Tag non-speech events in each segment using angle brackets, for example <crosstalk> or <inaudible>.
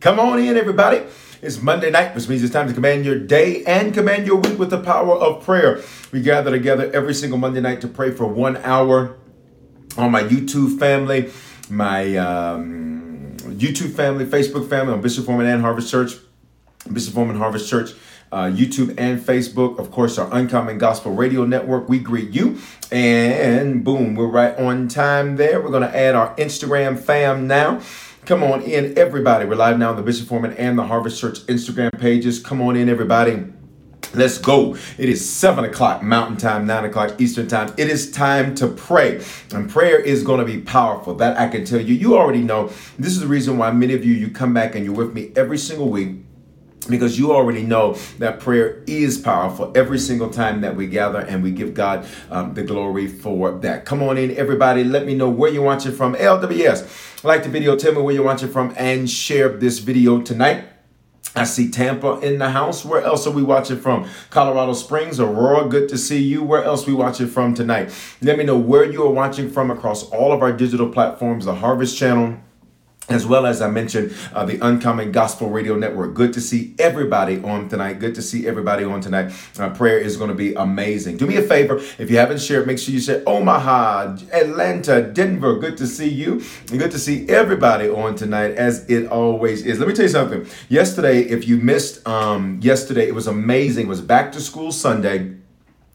Come on in, everybody. It's Monday night, which means it's time to command your day and command your week with the power of prayer. We gather together every single Monday night to pray for one hour on my YouTube family, my um, YouTube family, Facebook family, on Bishop Foreman and Harvest Church, Bishop Foreman Harvest Church. Uh, YouTube and Facebook, of course, our Uncommon Gospel Radio Network. We greet you, and boom, we're right on time there. We're going to add our Instagram fam now. Come on in, everybody. We're live now on the Bishop Foreman and the Harvest Church Instagram pages. Come on in, everybody. Let's go. It is 7 o'clock Mountain Time, 9 o'clock Eastern Time. It is time to pray. And prayer is going to be powerful. That I can tell you. You already know. This is the reason why many of you, you come back and you're with me every single week because you already know that prayer is powerful every single time that we gather and we give God um, the glory for that. Come on in, everybody. Let me know where you're watching from. LWS, like the video, tell me where you're watching from, and share this video tonight. I see Tampa in the house. Where else are we watching from? Colorado Springs, Aurora. Good to see you. Where else we watching from tonight? Let me know where you are watching from across all of our digital platforms, the Harvest Channel as well as I mentioned, uh, the Uncommon Gospel Radio Network. Good to see everybody on tonight. Good to see everybody on tonight. Uh, prayer is going to be amazing. Do me a favor, if you haven't shared, make sure you share Omaha, Atlanta, Denver. Good to see you. good to see everybody on tonight, as it always is. Let me tell you something. Yesterday, if you missed um, yesterday, it was amazing. It was back to school Sunday.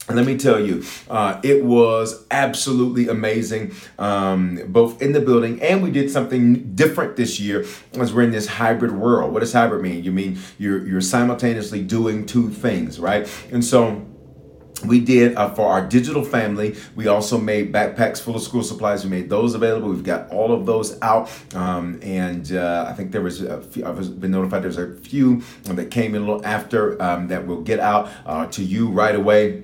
Let me tell you, uh, it was absolutely amazing, um, both in the building and we did something different this year as we're in this hybrid world. What does hybrid mean? You mean you're, you're simultaneously doing two things, right? And so we did uh, for our digital family we also made backpacks full of school supplies we made those available we've got all of those out um, and uh, i think there was a few i've been notified there's a few that came in a little after um, that will get out uh, to you right away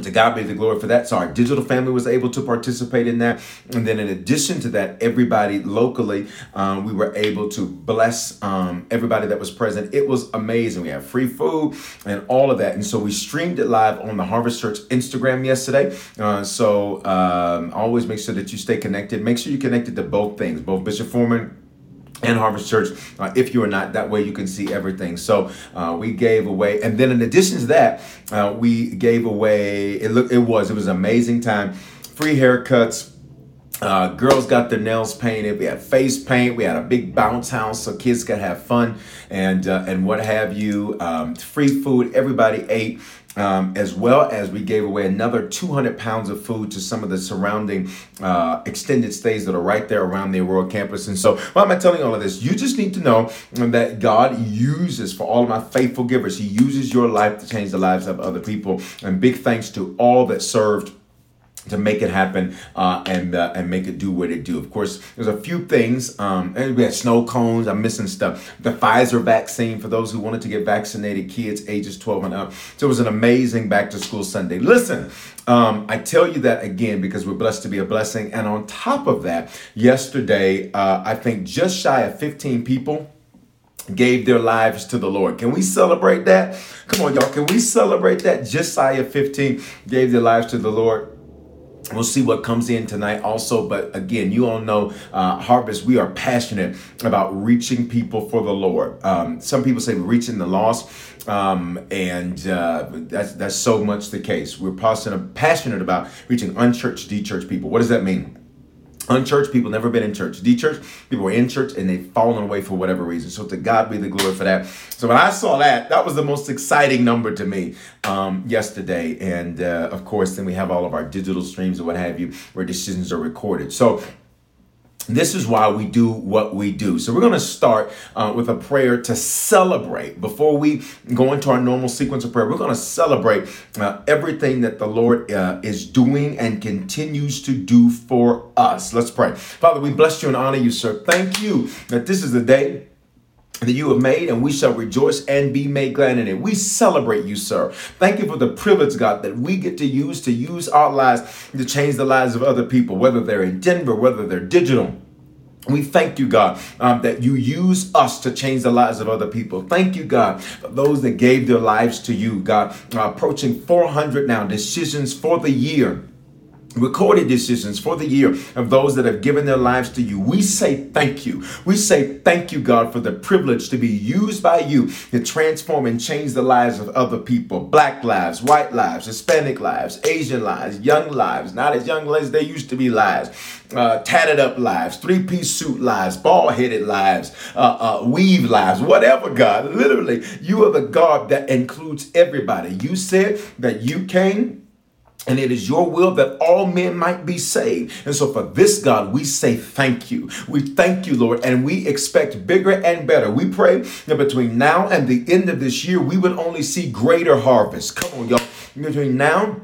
to God be the glory for that. So our digital family was able to participate in that. And then in addition to that, everybody locally, um, we were able to bless um, everybody that was present. It was amazing. We had free food and all of that. And so we streamed it live on the Harvest Church Instagram yesterday. Uh, so um, always make sure that you stay connected. Make sure you're connected to both things, both Bishop Foreman and Harvest Church. Uh, if you are not, that way you can see everything. So uh, we gave away, and then in addition to that, uh, we gave away. It look, it was it was an amazing time. Free haircuts. Uh, girls got their nails painted. We had face paint. We had a big bounce house so kids could have fun and uh, and what have you. Um, free food. Everybody ate um, as well as we gave away another 200 pounds of food to some of the surrounding uh, extended stays that are right there around the Aurora campus. And so, why am I telling you all of this? You just need to know that God uses, for all of my faithful givers, He uses your life to change the lives of other people. And big thanks to all that served to make it happen uh, and uh, and make it do what it do. Of course, there's a few things. Um, and we had snow cones. I'm missing stuff. The Pfizer vaccine for those who wanted to get vaccinated, kids ages 12 and up. So it was an amazing back to school Sunday. Listen, um, I tell you that again because we're blessed to be a blessing. And on top of that, yesterday uh, I think just shy of 15 people gave their lives to the Lord. Can we celebrate that? Come on, y'all. Can we celebrate that? Just shy of 15 gave their lives to the Lord. We'll see what comes in tonight also. But again, you all know uh, Harvest, we are passionate about reaching people for the Lord. Um, some people say we're reaching the lost. Um, and uh, that's, that's so much the case. We're passionate, passionate about reaching unchurched, de-churched people. What does that mean? Unchurched people never been in church. D church people were in church and they've fallen away for whatever reason. So to God be the glory for that. So when I saw that, that was the most exciting number to me um, yesterday. And uh, of course, then we have all of our digital streams and what have you, where decisions are recorded. So this is why we do what we do. So, we're going to start uh, with a prayer to celebrate. Before we go into our normal sequence of prayer, we're going to celebrate uh, everything that the Lord uh, is doing and continues to do for us. Let's pray. Father, we bless you and honor you, sir. Thank you that this is the day that you have made, and we shall rejoice and be made glad in it. We celebrate you, sir. Thank you for the privilege, God, that we get to use to use our lives to change the lives of other people, whether they're in Denver, whether they're digital. We thank you, God, um, that you use us to change the lives of other people. Thank you, God, for those that gave their lives to you, God. Uh, approaching 400 now decisions for the year recorded decisions for the year of those that have given their lives to you. We say thank you. We say thank you, God, for the privilege to be used by you to transform and change the lives of other people black lives, white lives, Hispanic lives, Asian lives, young lives, not as young as they used to be lives. Uh, tatted up lives, three piece suit lives, bald headed lives, uh, uh, weave lives, whatever, God. Literally, you are the God that includes everybody. You said that you came and it is your will that all men might be saved. And so, for this, God, we say thank you. We thank you, Lord, and we expect bigger and better. We pray that between now and the end of this year, we would only see greater harvest. Come on, y'all. Between now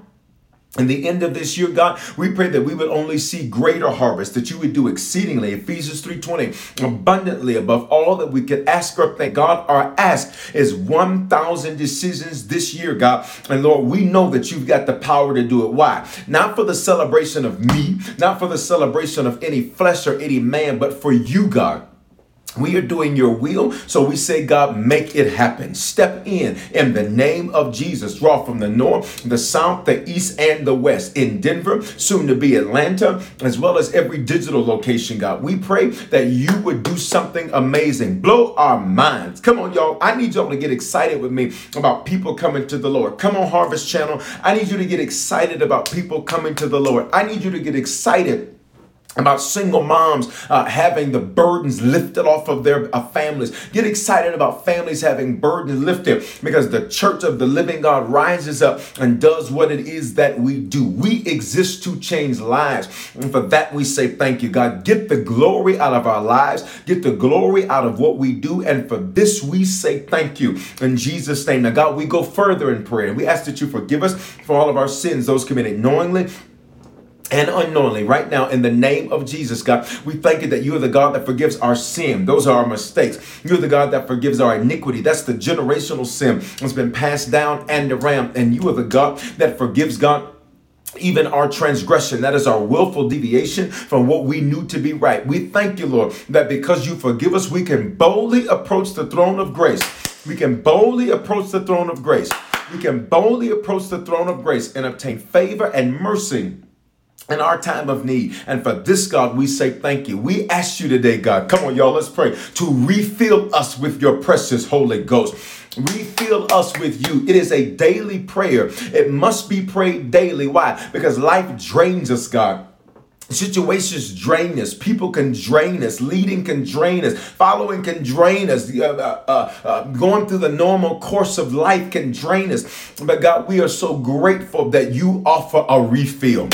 in the end of this year, God, we pray that we would only see greater harvest, that you would do exceedingly, Ephesians 3.20, abundantly above all that we could ask or think. God, our ask is 1,000 decisions this year, God. And Lord, we know that you've got the power to do it. Why? Not for the celebration of me, not for the celebration of any flesh or any man, but for you, God. We are doing your will, so we say, God, make it happen. Step in in the name of Jesus. Draw from the north, the south, the east, and the west. In Denver, soon to be Atlanta, as well as every digital location, God. We pray that you would do something amazing. Blow our minds. Come on, y'all. I need y'all to get excited with me about people coming to the Lord. Come on, Harvest Channel. I need you to get excited about people coming to the Lord. I need you to get excited about single moms uh, having the burdens lifted off of their uh, families. Get excited about families having burdens lifted because the church of the living God rises up and does what it is that we do. We exist to change lives. And for that, we say thank you, God. Get the glory out of our lives, get the glory out of what we do. And for this, we say thank you in Jesus' name. Now, God, we go further in prayer. And we ask that you forgive us for all of our sins, those committed knowingly and unknowingly, right now, in the name of Jesus, God, we thank you that you are the God that forgives our sin. Those are our mistakes. You're the God that forgives our iniquity. That's the generational sin that's been passed down and around. And you are the God that forgives God even our transgression, that is our willful deviation from what we knew to be right. We thank you, Lord, that because you forgive us, we can boldly approach the throne of grace. We can boldly approach the throne of grace. We can boldly approach the throne of grace and obtain favor and mercy in our time of need. And for this, God, we say thank you. We ask you today, God, come on, y'all, let's pray, to refill us with your precious Holy Ghost. Refill us with you. It is a daily prayer. It must be prayed daily. Why? Because life drains us, God. Situations drain us. People can drain us. Leading can drain us. Following can drain us. Uh, uh, uh, uh going through the normal course of life can drain us. But God, we are so grateful that you offer a refill.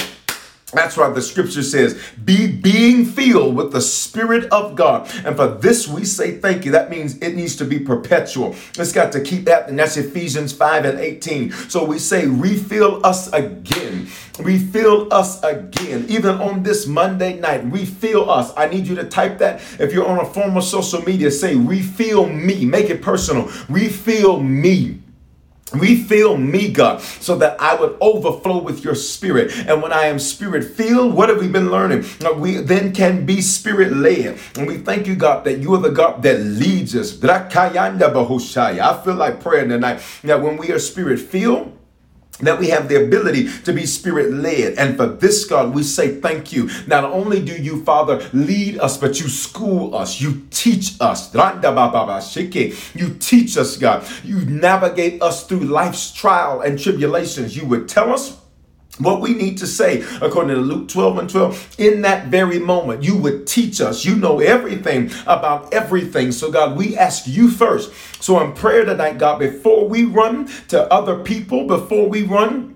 That's why the scripture says, be being filled with the Spirit of God. And for this we say thank you. That means it needs to be perpetual. It's got to keep that, and that's Ephesians 5 and 18. So we say, refill us again. Refill us again. Even on this Monday night, refill us. I need you to type that. If you're on a form of social media, say, refill me. Make it personal. Refill me. Refill me, God, so that I would overflow with your spirit. And when I am spirit filled, what have we been learning? Uh, we then can be spirit led. And we thank you, God, that you are the God that leads us. I feel like praying tonight that when we are spirit filled, that we have the ability to be spirit led. And for this, God, we say thank you. Not only do you, Father, lead us, but you school us, you teach us. You teach us, God. You navigate us through life's trial and tribulations. You would tell us what we need to say according to Luke 12 and 12 in that very moment you would teach us you know everything about everything so God we ask you first so in prayer tonight God before we run to other people before we run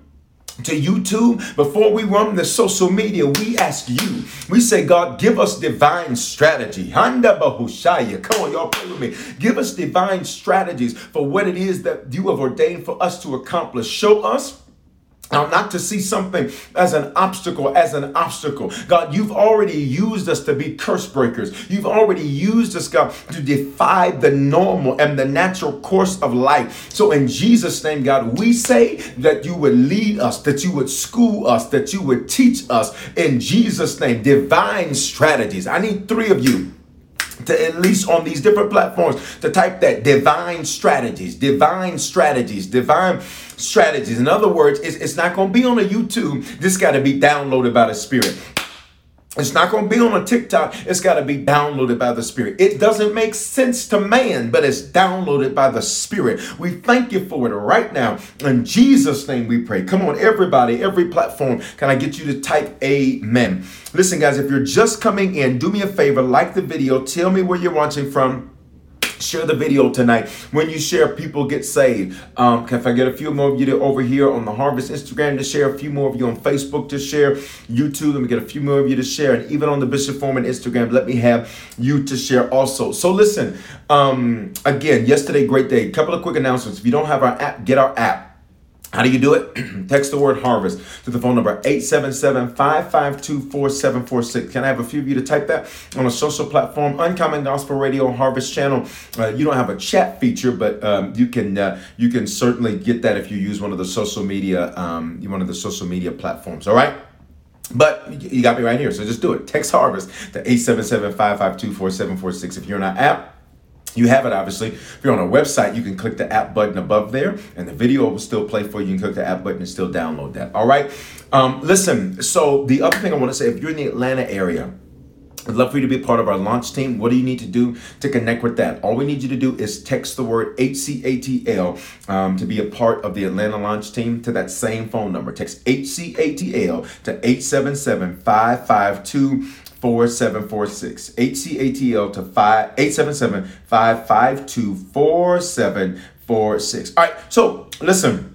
to YouTube, before we run the social media, we ask you, we say, God, give us divine strategy. Handa Bahushaya. Come on, y'all pray with me. Give us divine strategies for what it is that you have ordained for us to accomplish. Show us now, not to see something as an obstacle, as an obstacle. God, you've already used us to be curse breakers. You've already used us, God, to defy the normal and the natural course of life. So, in Jesus' name, God, we say that you would lead us, that you would school us, that you would teach us in Jesus' name, divine strategies. I need three of you to at least on these different platforms to type that divine strategies, divine strategies, divine strategies. In other words, it's, it's not going to be on a YouTube. This got to be downloaded by the Spirit. It's not going to be on a TikTok. It's got to be downloaded by the Spirit. It doesn't make sense to man, but it's downloaded by the Spirit. We thank you for it right now. In Jesus' name we pray. Come on, everybody, every platform. Can I get you to type amen? Listen, guys, if you're just coming in, do me a favor, like the video, tell me where you're watching from Share the video tonight. When you share, people get saved. Um, if I get a few more of you to, over here on the Harvest Instagram to share, a few more of you on Facebook to share, YouTube, let me get a few more of you to share, and even on the Bishop Foreman Instagram, let me have you to share also. So listen, um, again, yesterday, great day. Couple of quick announcements. If you don't have our app, get our app. How do you do it? <clears throat> Text the word harvest to the phone number 877-552-4746. Can I have a few of you to type that on a social platform? Uncommon Gospel Radio Harvest Channel. Uh, you don't have a chat feature, but um, you can uh, you can certainly get that if you use one of the social media um, one of the social media platforms. All right. But you got me right here, so just do it. Text Harvest to 877-552-4746. If you're on our app, you have it obviously. If you're on a website, you can click the app button above there, and the video will still play for you. You can click the app button and still download that. All right. Um, listen. So the other thing I want to say, if you're in the Atlanta area. I'd love for you to be part of our launch team. What do you need to do to connect with that? All we need you to do is text the word HCATL um, to be a part of the Atlanta launch team to that same phone number. Text HCATL to 877 552 4746. HCATL to 5 877 552 4746. All right, so listen.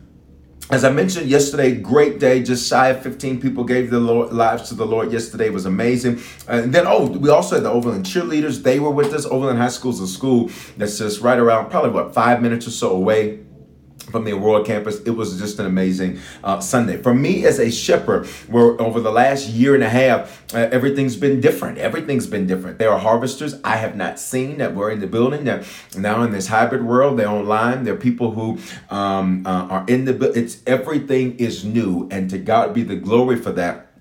As I mentioned yesterday, great day, just shy of 15 people gave their Lord, lives to the Lord yesterday. It was amazing. Uh, and then, oh, we also had the Overland cheerleaders. They were with us. Overland High School is a school that's just right around, probably what, five minutes or so away from the Aurora campus. It was just an amazing uh, Sunday. For me as a shepherd, where over the last year and a half, uh, everything's been different. Everything's been different. There are harvesters I have not seen that were in the building that now in this hybrid world, they're online. There are people who um, uh, are in the, it's everything is new and to God be the glory for that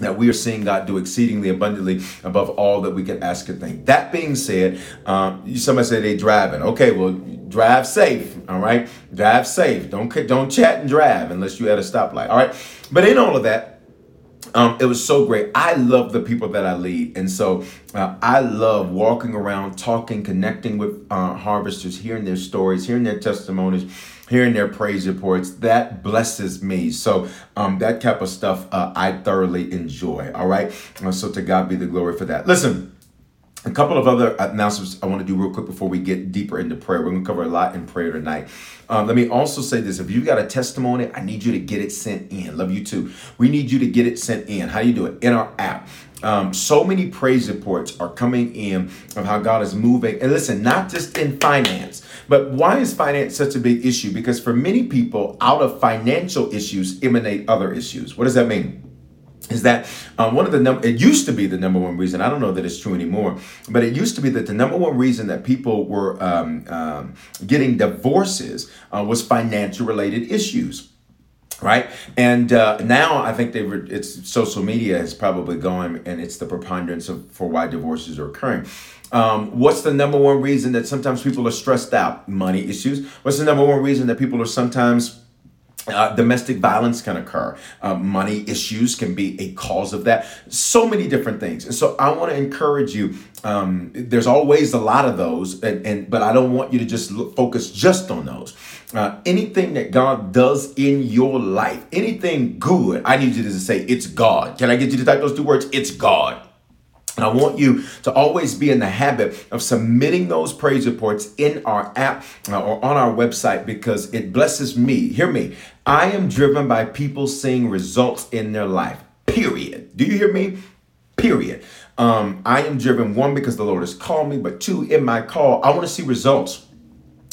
that we are seeing God do exceedingly abundantly above all that we can ask or think. That being said, um, somebody said they driving. Okay, well, drive safe. All right, drive safe. Don't don't chat and drive unless you at a stoplight. All right, but in all of that. Um, it was so great. I love the people that I lead. And so uh, I love walking around, talking, connecting with uh, harvesters, hearing their stories, hearing their testimonies, hearing their praise reports that blesses me so um, that type of stuff uh, i thoroughly enjoy all right uh, so to god be the glory for that listen a couple of other announcements I want to do real quick before we get deeper into prayer. We're going to cover a lot in prayer tonight. Um, let me also say this: if you've got a testimony, I need you to get it sent in. Love you too. We need you to get it sent in. How do you do it? In our app. Um, so many praise reports are coming in of how God is moving. And listen, not just in finance, but why is finance such a big issue? Because for many people, out of financial issues emanate other issues. What does that mean? is that um, one of the number it used to be the number one reason i don't know that it's true anymore but it used to be that the number one reason that people were um, um, getting divorces uh, was financial related issues right and uh, now i think they've it's social media has probably gone and it's the preponderance of for why divorces are occurring um, what's the number one reason that sometimes people are stressed out money issues what's the number one reason that people are sometimes uh, domestic violence can occur. Uh, money issues can be a cause of that. So many different things. And so I want to encourage you Um, there's always a lot of those, and, and but I don't want you to just look, focus just on those. Uh, anything that God does in your life, anything good, I need you to say it's God. Can I get you to type those two words? It's God. And I want you to always be in the habit of submitting those praise reports in our app uh, or on our website because it blesses me. Hear me. I am driven by people seeing results in their life. Period. Do you hear me? Period. Um, I am driven one because the Lord has called me, but two, in my call, I want to see results.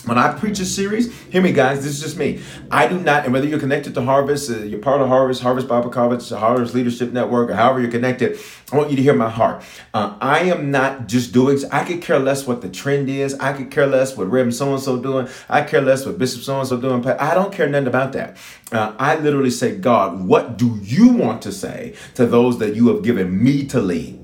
When I preach a series, hear me, guys. This is just me. I do not, and whether you're connected to Harvest, uh, you're part of Harvest, Harvest Bible College, Harvest Leadership Network, or however you're connected, I want you to hear my heart. Uh, I am not just doing. I could care less what the trend is. I could care less what Reverend so and so doing. I care less what Bishop so and so doing. I don't care nothing about that. Uh, I literally say, God, what do you want to say to those that you have given me to lead?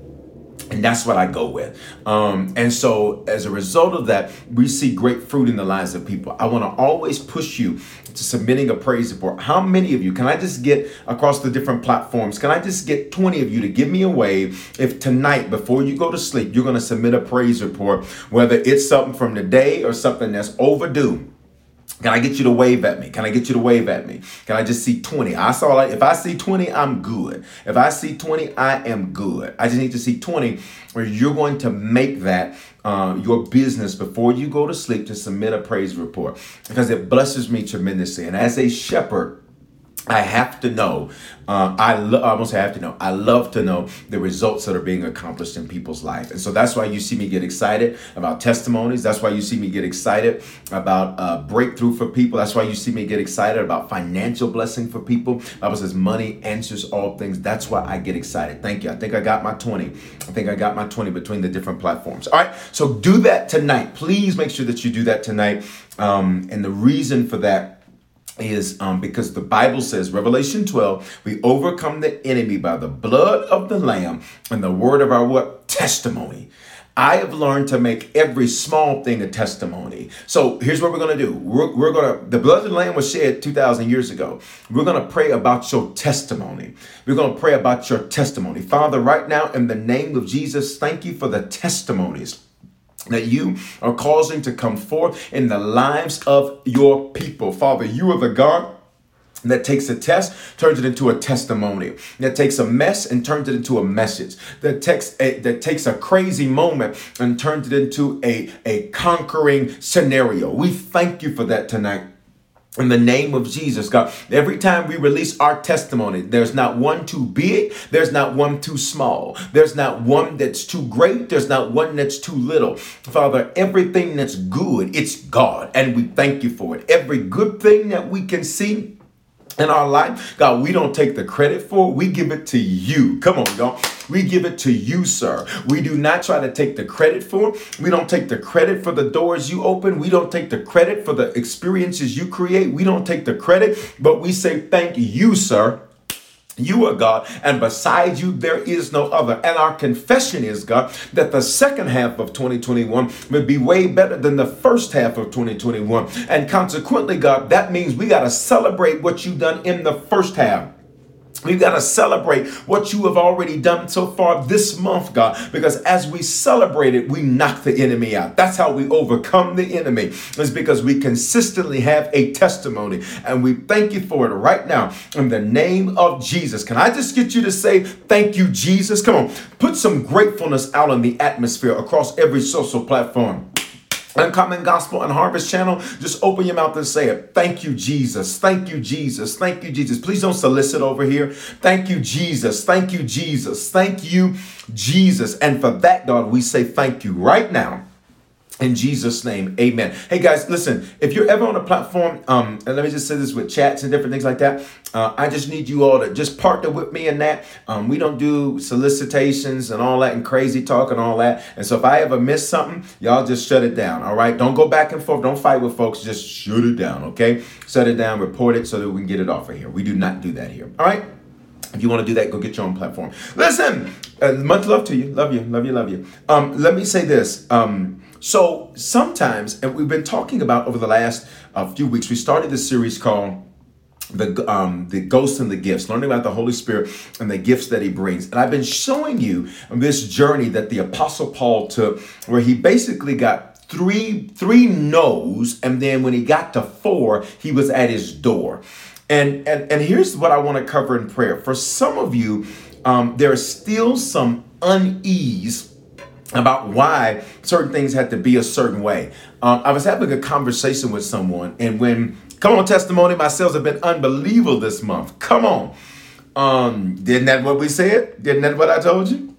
And that's what I go with. Um, and so, as a result of that, we see great fruit in the lives of people. I want to always push you to submitting a praise report. How many of you can I just get across the different platforms? Can I just get 20 of you to give me a wave if tonight, before you go to sleep, you're going to submit a praise report, whether it's something from the day or something that's overdue? Can I get you to wave at me? Can I get you to wave at me? Can I just see 20? I saw like if I see 20, I'm good. If I see 20, I am good. I just need to see 20 where you're going to make that uh, your business before you go to sleep to submit a praise report because it blesses me tremendously. And as a shepherd, I have to know. Uh, I, lo- almost have to know. I love to know the results that are being accomplished in people's life, and so that's why you see me get excited about testimonies. That's why you see me get excited about uh, breakthrough for people. That's why you see me get excited about financial blessing for people. Bible says money answers all things. That's why I get excited. Thank you. I think I got my twenty. I think I got my twenty between the different platforms. All right. So do that tonight. Please make sure that you do that tonight. Um, and the reason for that is um, because the Bible says, Revelation 12, we overcome the enemy by the blood of the Lamb and the word of our what? Testimony. I have learned to make every small thing a testimony. So here's what we're to do. We're, we're to, the blood of the Lamb was shed 2,000 years ago. We're to pray about your testimony. We're to pray about your testimony. Father, right now, in the name of Jesus, thank you for the testimonies that you are causing to come forth in the lives of your people. Father, you are the God that takes a test, turns it into a testimony. That takes a mess and turns it into a message. That takes a, that takes a crazy moment and turns it into a, a conquering scenario. We thank you for that tonight in the name of Jesus, God. Every time we release our testimony, there's not one too big, there's not one too small, there's not one that's too great, there's not one that's too little. Father, everything that's good, it's God, and we thank you for it. Every good thing that we can see, in our life, God, we don't take the credit for it. We give it to you. Come on, y'all. We give it to you, sir. We do not try to take the credit for it. We don't take the credit for the doors you open. We don't take the credit for the experiences you create. We don't take the credit, but we say, thank you, sir. You are God, and beside you, there is no other. And our confession is, God, that the second half of 2021 will be way better than the first half of 2021. And consequently, God, that means we got to celebrate what you've done in the first half. We've got to celebrate what you have already done so far this month, God, because as we celebrate it, we knock the enemy out. That's how we overcome the enemy, is because we consistently have a testimony. And we thank you for it right now in the name of Jesus. Can I just get you to say, Thank you, Jesus? Come on, put some gratefulness out in the atmosphere across every social platform. Uncommon Gospel and Harvest Channel, just open your mouth and say it. Thank you, Jesus. Thank you, Jesus. Thank you, Jesus. Please don't solicit over here. Thank you, Jesus. Thank you, Jesus. Thank you, Jesus. And for that, God, we say thank you right now. In Jesus' name, amen. Hey guys, listen, if you're ever on a platform, um, and let me just say this with chats and different things like that, uh, I just need you all to just partner with me in that. Um, we don't do solicitations and all that and crazy talk and all that. And so if I ever miss something, y'all just shut it down, all right? Don't go back and forth. Don't fight with folks. Just shut it down, okay? Shut it down, report it so that we can get it off of here. We do not do that here, all right? If you want to do that, go get your own platform. Listen, uh, much love to you. Love you, love you, love you. Um, let me say this. Um, so sometimes, and we've been talking about over the last uh, few weeks, we started this series called the um the ghosts and the gifts learning about the holy spirit and the gifts that he brings. And i've been showing you this journey that the apostle paul took where he basically got three three no's and then when he got to four he was at his door. And and and here's what i want to cover in prayer. For some of you um, there's still some unease about why certain things had to be a certain way. Um, I was having a conversation with someone, and when Come on, testimony. My sales have been unbelievable this month. Come on. Um, didn't that what we said? Didn't that what I told you?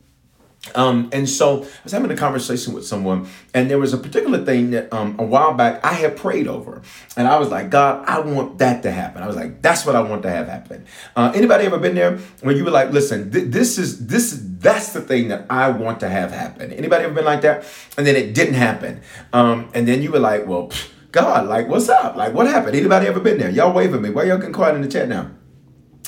Um, and so I was having a conversation with someone, and there was a particular thing that um, a while back I had prayed over, and I was like, God, I want that to happen. I was like, that's what I want to have happen. Uh, anybody ever been there when you were like, listen, th- this is this is that's the thing that I want to have happen. Anybody ever been like that? And then it didn't happen, um, and then you were like, well. Pfft, God, like, what's up? Like, what happened? Anybody ever been there? Y'all wave at me. Why y'all getting quiet in the chat now?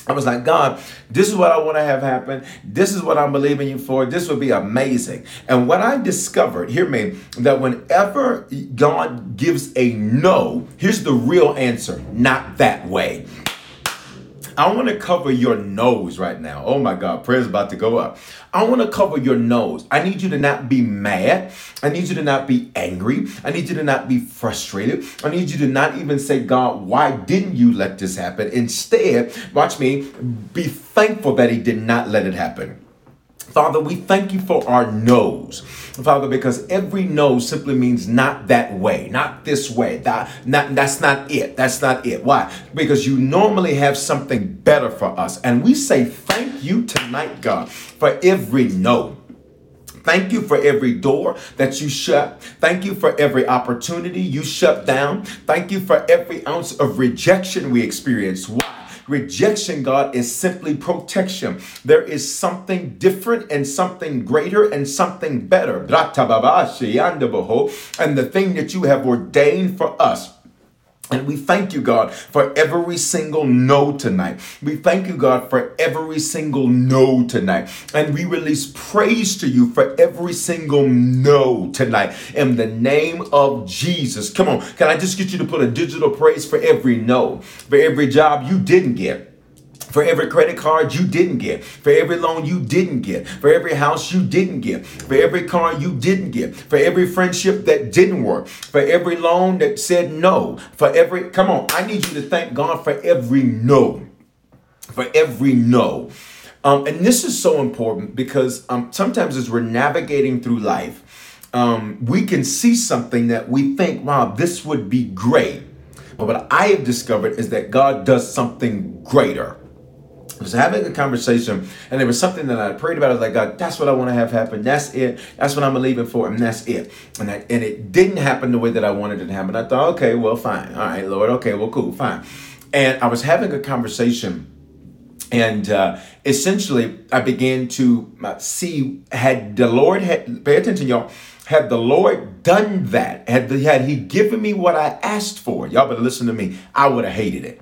I was like, God, this is what I want to have happen. This is what I'm believing you for. This would be amazing. And what I discovered, hear me, that whenever God gives a no, here's the real answer not that way. I want to cover your no's right now. Oh my God, prayer's about to go up. I want to cover your no's. I need you to not be mad. I need you to not be angry. I need you to not be frustrated. I need you to not even say, God, why didn't you let this happen? Instead, watch me, be thankful that He did not let it happen. Father, we thank you for our no's. Father, because every no simply means not that way, not this way. That, not, that's not it. That's not it. Why? Because you normally have something better for us. And we say thank you tonight, God, for every no. Thank you for every door that you shut. Thank you for every opportunity you shut down. Thank you for every ounce of rejection we experience. Why? Rejection, God, is simply protection. There is something different and something greater and something better. And the thing that you have ordained for us and we thank you, God, for every single no tonight. We thank you, God, for every single no tonight. And we release praise to you for every single no tonight. In the name of Jesus. Come on. Can I just get you to put a digital praise for every no, for every job you didn't get? For every credit card you didn't get, for every loan you didn't get, for every house you didn't get, for every car you didn't get, for every friendship that didn't work, for every loan that said no, for every, come on, I need you to thank God for every no, for every no. Um, and this is so important because um, sometimes as we're navigating through life, um, we can see something that we think, wow, this would be great. But what I have discovered is that God does something greater. I was having a conversation, and there was something that I prayed about. I was like, God, that's what I want to have happen. That's it. That's what I'm believing for, and that's it. And I, and it didn't happen the way that I wanted it to happen. I thought, okay, well, fine. All right, Lord. Okay, well, cool, fine. And I was having a conversation, and uh, essentially, I began to uh, see had the Lord had pay attention, y'all. Had the Lord done that, had, the, had He given me what I asked for, y'all better listen to me, I would have hated it.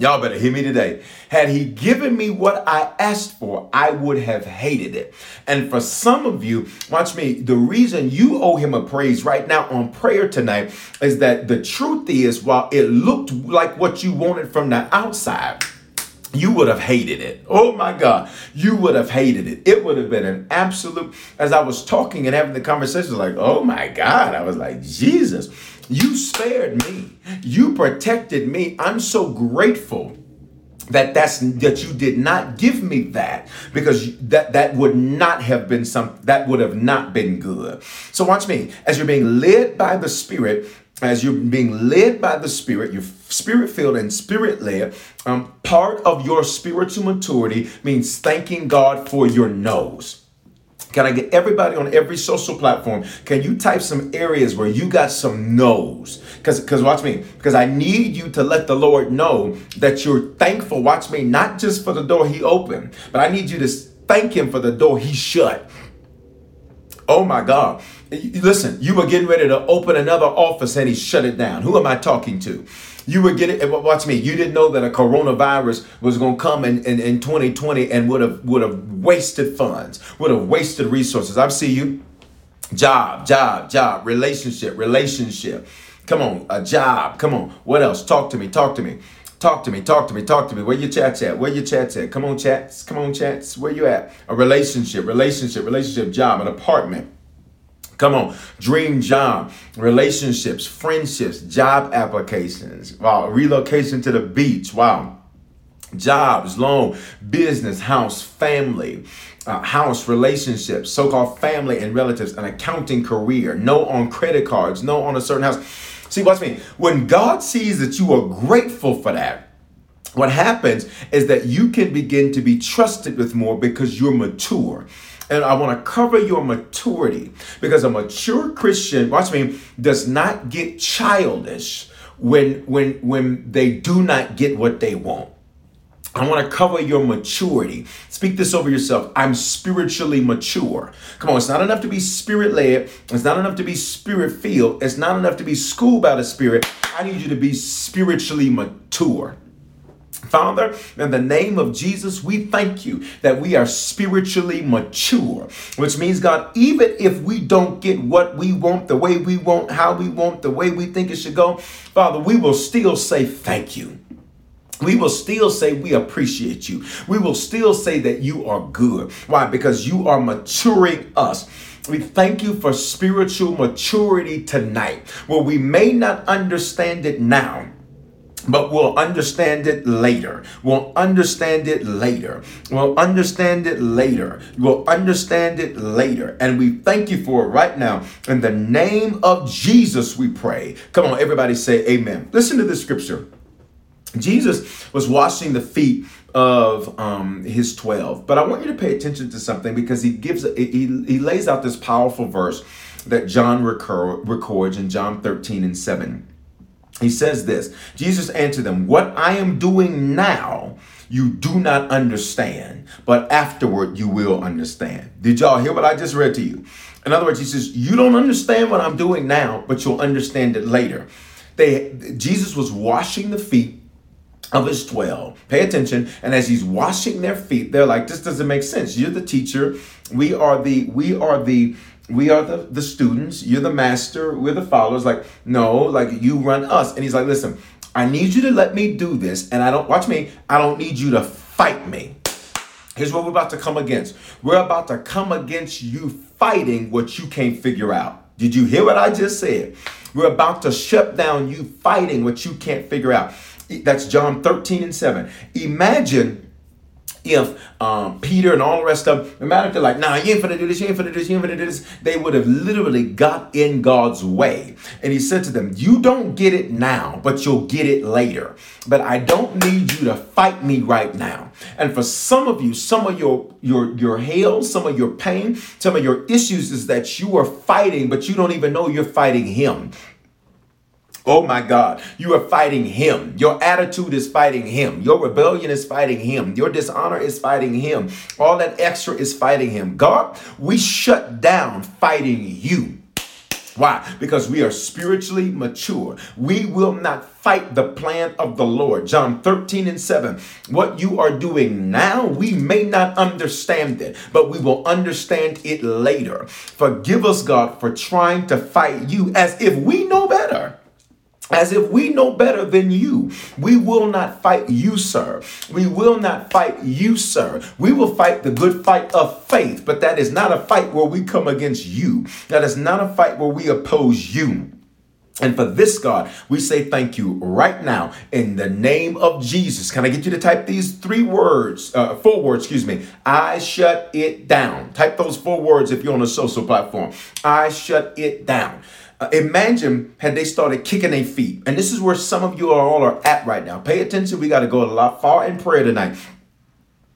Y'all better hear me today. Had he given me what I asked for, I would have hated it. And for some of you, watch me, the reason you owe him a praise right now on prayer tonight is that the truth is, while it looked like what you wanted from the outside, you would have hated it. Oh my God, you would have hated it. It would have been an absolute, as I was talking and having the conversation, like, oh my God, I was like, Jesus. You spared me. You protected me. I'm so grateful that that's that you did not give me that because that that would not have been some that would have not been good so watch me as you're being led by the spirit as you're being led by the spirit you're spirit filled and spirit led um, part of your spiritual maturity means thanking god for your no's can I get everybody on every social platform? Can you type some areas where you got some no's? Because because watch me, because I need you to let the Lord know that you're thankful. Watch me, not just for the door he opened, but I need you to thank him for the door he shut. Oh my God. Listen, you were getting ready to open another office and he shut it down. Who am I talking to? You would get it. watch me. You didn't know that a coronavirus was going to come in, in, in 2020 and would have would have wasted funds, would have wasted resources. I see you. Job, job, job, relationship, relationship. Come on, a job. Come on. What else? Talk to me. Talk to me. Talk to me, talk to me, talk to me. Where your chats at? Where your chats at? Come on, chats. Come on, chats. Where you at? A relationship, relationship, relationship, job, an apartment. Come on, dream job, relationships, friendships, job applications. Wow, relocation to the beach. Wow. Jobs, loan, business, house, family, uh, house, relationships, so called family and relatives, an accounting career, no on credit cards, no on a certain house. See, watch me. When God sees that you are grateful for that, what happens is that you can begin to be trusted with more because you're mature. And I want to cover your maturity because a mature Christian, watch me, does not get childish when when when they do not get what they want. I want to cover your maturity. Speak this over yourself. I'm spiritually mature. Come on, it's not enough to be spirit led. It's not enough to be spirit filled. It's not enough to be schooled by the spirit. I need you to be spiritually mature. Father, in the name of Jesus, we thank you that we are spiritually mature, which means, God, even if we don't get what we want, the way we want, how we want, the way we think it should go, Father, we will still say thank you. We will still say we appreciate you. We will still say that you are good. Why? Because you are maturing us. We thank you for spiritual maturity tonight, where we may not understand it now but we'll understand it later. We'll understand it later. We'll understand it later. We'll understand it later. And we thank you for it right now. In the name of Jesus, we pray. Come on, everybody say amen. Listen to this scripture. Jesus was washing the feet of um, his 12. But I want you to pay attention to something because he gives, he, he lays out this powerful verse that John records in John 13 and 7. He says this Jesus answered them, What I am doing now, you do not understand, but afterward you will understand. Did y'all hear what I just read to you? In other words, he says, You don't understand what I'm doing now, but you'll understand it later. They, Jesus was washing the feet of his 12. Pay attention. And as he's washing their feet, they're like, this doesn't make sense. You're the teacher. We are the, we are the, we are the, the students. You're the master. We're the followers. Like, no, like you run us. And he's like, listen, I need you to let me do this. And I don't, watch me, I don't need you to fight me. Here's what we're about to come against. We're about to come against you fighting what you can't figure out. Did you hear what I just said? We're about to shut down you fighting what you can't figure out. That's John 13 and 7. Imagine if um, Peter and all the rest of them, no matter if they're like, nah, you ain't finna do this, you ain't finna do this, you ain't finna do this, they would have literally got in God's way. And he said to them, You don't get it now, but you'll get it later. But I don't need you to fight me right now. And for some of you, some of your your your hell, some of your pain, some of your issues is that you are fighting, but you don't even know you're fighting him. Oh my God, you are fighting him. Your attitude is fighting him. Your rebellion is fighting him. Your dishonor is fighting him. All that extra is fighting him. God, we shut down fighting you. Why? Because we are spiritually mature. We will not fight the plan of the Lord. John 13 and 7. What you are doing now, we may not understand it, but we will understand it later. Forgive us, God, for trying to fight you as if we know better as if we know better than you. We will not fight you, sir. We will not fight you, sir. We will fight the good fight of faith, but that is not a fight where we come against you. That is not a fight where we oppose you. And for this, God, we say thank you right now in the name of Jesus. Can I get you to type these three words, uh, four words, excuse me? I shut it down. Type those four words if you're on a social platform. I shut it down. Uh, imagine had they started kicking their feet. And this is where some of you are all are at right now. Pay attention. We got to go a lot far in prayer tonight.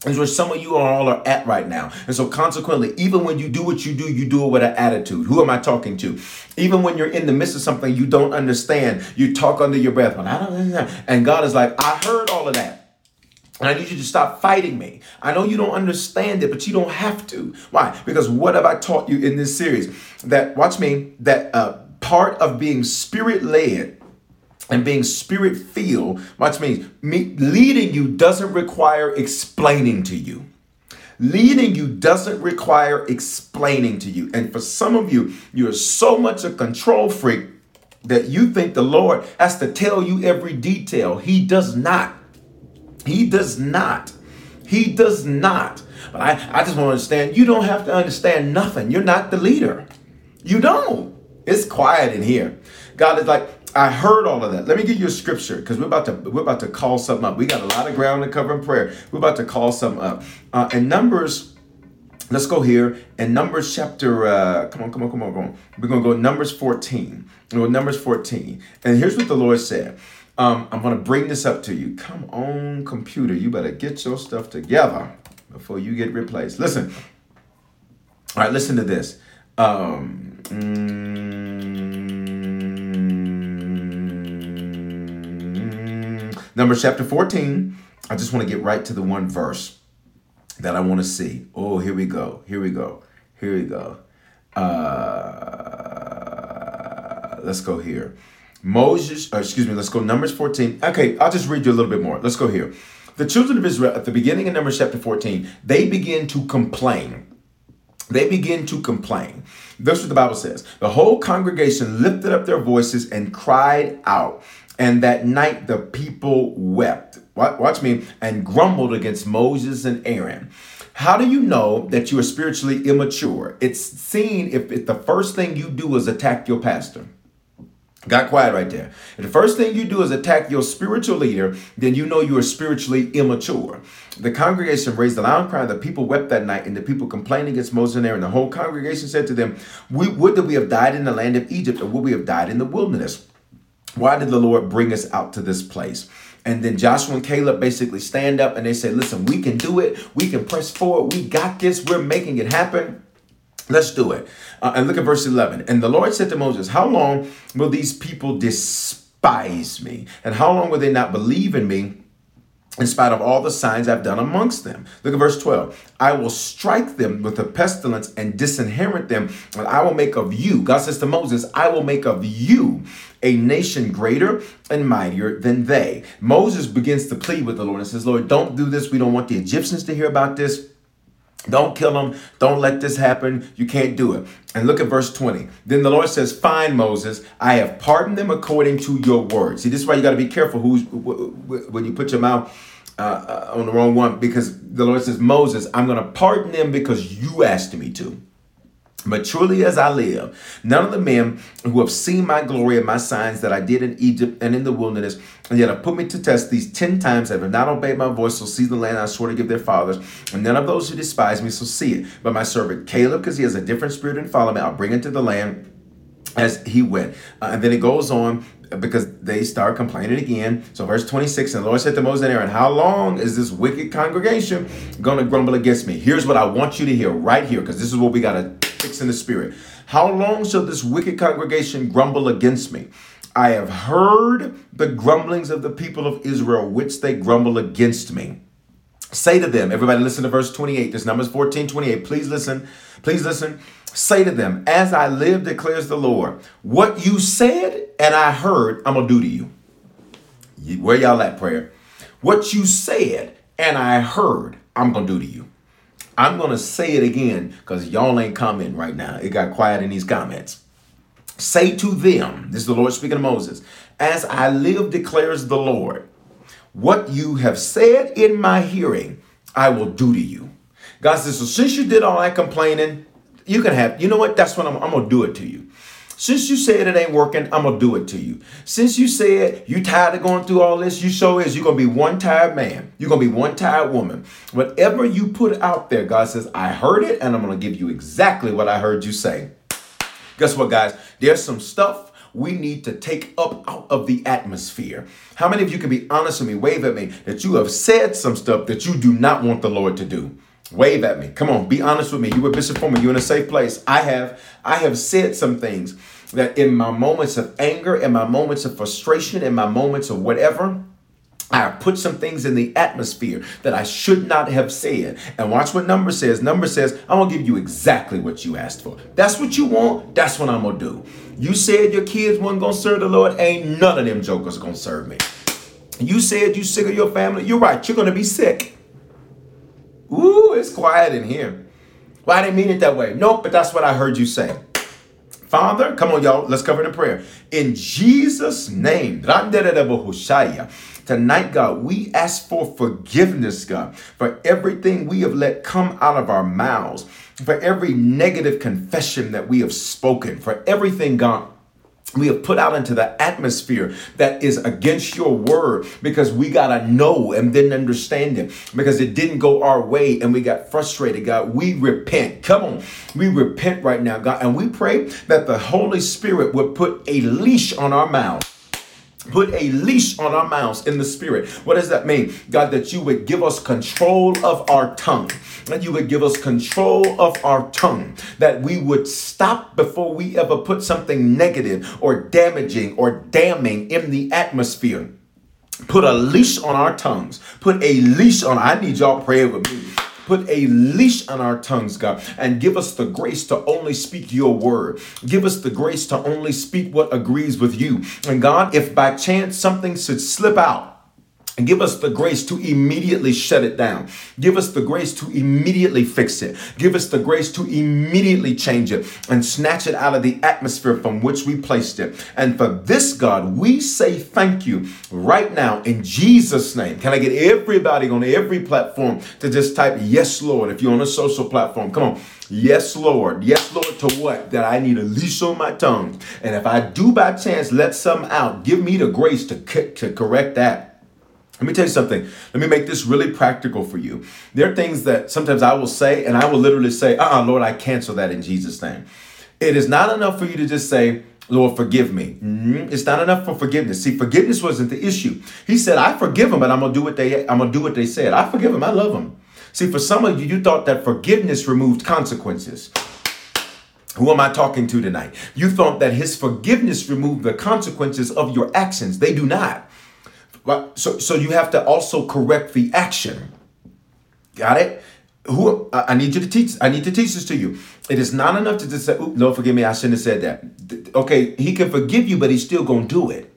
Is where some of you are all are at right now. And so consequently, even when you do what you do, you do it with an attitude. Who am I talking to? Even when you're in the midst of something you don't understand, you talk under your breath. And God is like, I heard all of that. And I need you to stop fighting me. I know you don't understand it, but you don't have to. Why? Because what have I taught you in this series? That, watch me, that uh, part of being spirit led and being spirit filled, which means me, leading you doesn't require explaining to you. Leading you doesn't require explaining to you. And for some of you, you're so much a control freak that you think the Lord has to tell you every detail. He does not. He does not. He does not. But I, I just want to understand you don't have to understand nothing. You're not the leader. You don't. It's quiet in here. God is like, I heard all of that. Let me give you a scripture because we're about to we're about to call something up. We got a lot of ground to cover in prayer. We're about to call something up. Uh, in Numbers, let's go here. In Numbers chapter, uh, come on, come on, come on, come on. We're gonna go Numbers 14. Go Numbers 14. And here's what the Lord said. Um, I'm gonna bring this up to you. Come on, computer, you better get your stuff together before you get replaced. Listen. All right, listen to this. Um, mm, Numbers chapter 14. I just want to get right to the one verse that I want to see. Oh, here we go. Here we go. Here we go. Uh, let's go here. Moses, uh, excuse me, let's go Numbers 14. Okay, I'll just read you a little bit more. Let's go here. The children of Israel, at the beginning of Numbers chapter 14, they begin to complain. They begin to complain. This is what the Bible says. The whole congregation lifted up their voices and cried out. And that night the people wept. Watch me, and grumbled against Moses and Aaron. How do you know that you are spiritually immature? It's seen if, if the first thing you do is attack your pastor. Got quiet right there. The first thing you do is attack your spiritual leader, then you know you are spiritually immature. The congregation raised a loud cry. The people wept that night, and the people complained against Moses and Aaron. The whole congregation said to them, we, Would that we have died in the land of Egypt, or would we have died in the wilderness? Why did the Lord bring us out to this place? And then Joshua and Caleb basically stand up and they say, Listen, we can do it. We can press forward. We got this. We're making it happen. Let's do it. Uh, and look at verse 11. And the Lord said to Moses, How long will these people despise me? And how long will they not believe in me? in spite of all the signs I've done amongst them. Look at verse 12. I will strike them with a pestilence and disinherit them, and I will make of you, God says to Moses, I will make of you a nation greater and mightier than they. Moses begins to plead with the Lord and says, Lord, don't do this. We don't want the Egyptians to hear about this. Don't kill them. Don't let this happen. You can't do it. And look at verse 20. Then the Lord says, Fine, Moses, I have pardoned them according to your word. See, this is why you got to be careful who's when you put your mouth uh, uh, on the wrong one because the Lord says, Moses, I'm going to pardon them because you asked me to. But truly as I live, none of the men who have seen my glory and my signs that I did in Egypt and in the wilderness, and yet have put me to test these ten times, have not obeyed my voice, so see the land I swore to give their fathers, and none of those who despise me shall so see it. But my servant Caleb, because he has a different spirit and follow me, I'll bring into the land as he went. Uh, and then it goes on uh, because they start complaining again. So verse 26, and the Lord said to Moses and Aaron, How long is this wicked congregation gonna grumble against me? Here's what I want you to hear right here, because this is what we gotta 6 in the Spirit. How long shall this wicked congregation grumble against me? I have heard the grumblings of the people of Israel, which they grumble against me. Say to them, everybody listen to verse 28. This number is 14, 28. Please listen. Please listen. Say to them, as I live, declares the Lord, what you said and I heard, I'm going to do to you. Where y'all at, prayer? What you said and I heard, I'm going to do to you. I'm going to say it again because y'all ain't commenting right now. It got quiet in these comments. Say to them, this is the Lord speaking to Moses, as I live, declares the Lord, what you have said in my hearing, I will do to you. God says, so since you did all that complaining, you can have, you know what? That's what I'm, I'm going to do it to you. Since you said it ain't working, I'm gonna do it to you. Since you said you tired of going through all this, you show is you're gonna be one tired man. You're gonna be one tired woman. Whatever you put out there, God says, I heard it, and I'm gonna give you exactly what I heard you say. Guess what, guys? There's some stuff we need to take up out of the atmosphere. How many of you can be honest with me, wave at me, that you have said some stuff that you do not want the Lord to do? Wave at me. Come on, be honest with me. You were Bishop Foreman. You're in a safe place. I have. I have said some things that in my moments of anger, in my moments of frustration, in my moments of whatever, I have put some things in the atmosphere that I should not have said. And watch what number says. Number says, I'm gonna give you exactly what you asked for. That's what you want. That's what I'm gonna do. You said your kids weren't gonna serve the Lord. Ain't none of them jokers gonna serve me. You said you sick of your family. You're right. You're gonna be sick. Ooh, it's quiet in here. Well, I didn't mean it that way. Nope, but that's what I heard you say. Father, come on, y'all, let's cover it in prayer. In Jesus' name, tonight, God, we ask for forgiveness, God, for everything we have let come out of our mouths, for every negative confession that we have spoken, for everything, God we have put out into the atmosphere that is against your word because we got to know and then understand it because it didn't go our way and we got frustrated, God. We repent. Come on. We repent right now, God. And we pray that the Holy Spirit would put a leash on our mouths put a leash on our mouths in the spirit. What does that mean? God, that you would give us control of our tongue, that you would give us control of our tongue, that we would stop before we ever put something negative or damaging or damning in the atmosphere. Put a leash on our tongues. Put a leash on. I need y'all praying with me. Put a leash on our tongues, God, and give us the grace to only speak your word. Give us the grace to only speak what agrees with you. And God, if by chance something should slip out, and give us the grace to immediately shut it down. Give us the grace to immediately fix it. Give us the grace to immediately change it and snatch it out of the atmosphere from which we placed it. And for this, God, we say thank you right now in Jesus' name. Can I get everybody on every platform to just type yes, Lord, if you're on a social platform? Come on. Yes, Lord. Yes, Lord, to what? That I need a leash on my tongue. And if I do by chance let some out, give me the grace to, to correct that. Let me tell you something. Let me make this really practical for you. There are things that sometimes I will say, and I will literally say, uh uh-uh, Lord, I cancel that in Jesus' name. It is not enough for you to just say, Lord, forgive me. Mm-hmm. It's not enough for forgiveness. See, forgiveness wasn't the issue. He said, I forgive them, but I'm gonna do what they I'm gonna do what they said. I forgive them, I love them. See, for some of you, you thought that forgiveness removed consequences. Who am I talking to tonight? You thought that his forgiveness removed the consequences of your actions. They do not. Right? So, so you have to also correct the action. Got it? Who I need you to teach. I need to teach this to you. It is not enough to just say, Lord, forgive me. I shouldn't have said that." Okay, He can forgive you, but He's still gonna do it.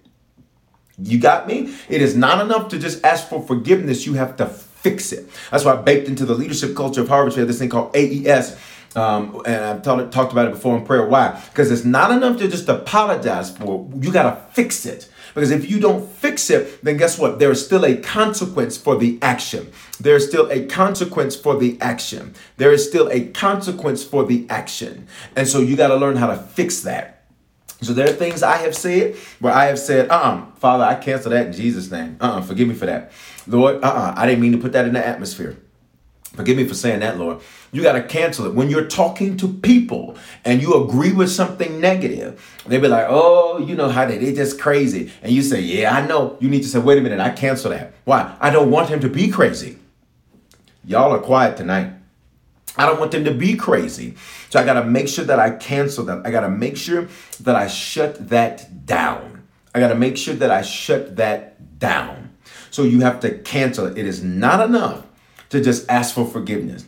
You got me? It is not enough to just ask for forgiveness. You have to fix it. That's why I baked into the leadership culture of Harvest. We have this thing called AES. Um, and I've talk, talked about it before in prayer. Why? Because it's not enough to just apologize for. You got to fix it. Because if you don't fix it, then guess what? There is still a consequence for the action. There is still a consequence for the action. There is still a consequence for the action. And so you got to learn how to fix that. So there are things I have said where I have said, uh-uh, Father, I cancel that in Jesus' name. Uh-uh, forgive me for that. Lord, uh-uh, I didn't mean to put that in the atmosphere. Forgive me for saying that, Lord. You got to cancel it. When you're talking to people and you agree with something negative, they be like, oh, you know how they, they just crazy. And you say, yeah, I know. You need to say, wait a minute, I cancel that. Why? I don't want him to be crazy. Y'all are quiet tonight. I don't want them to be crazy. So I got to make sure that I cancel that. I got to make sure that I shut that down. I got to make sure that I shut that down. So you have to cancel it. It is not enough to just ask for forgiveness.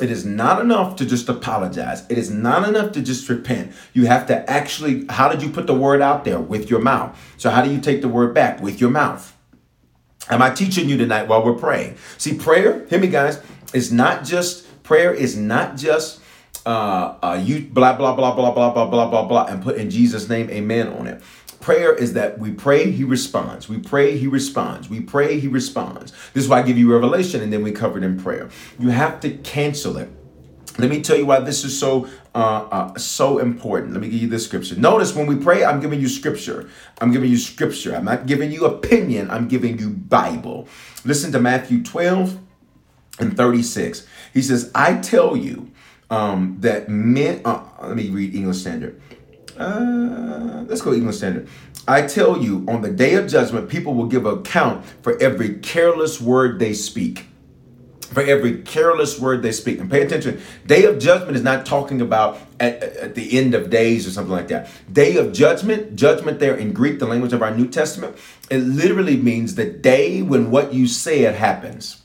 It is not enough to just apologize. It is not enough to just repent. You have to actually, how did you put the word out there? With your mouth. So, how do you take the word back? With your mouth. Am I teaching you tonight while we're praying? See, prayer, hear me, guys, is not just, prayer is not just, uh, uh, you blah, blah, blah, blah, blah, blah, blah, blah, blah, and put in Jesus' name, amen on it. Prayer is that we pray, he responds. We pray, he responds. We pray, he responds. This is why I give you revelation and then we cover it in prayer. You have to cancel it. Let me tell you why this is so uh, uh, so important. Let me give you this scripture. Notice when we pray, I'm giving you scripture. I'm giving you scripture. I'm not giving you opinion. I'm giving you Bible. Listen to Matthew 12 and 36. He says, "I tell you um, that men." Uh, let me read English Standard. Uh, let's go English Standard. I tell you, on the day of judgment, people will give account for every careless word they speak. For every careless word they speak. And pay attention, day of judgment is not talking about at, at the end of days or something like that. Day of judgment, judgment there in Greek, the language of our New Testament, it literally means the day when what you said happens.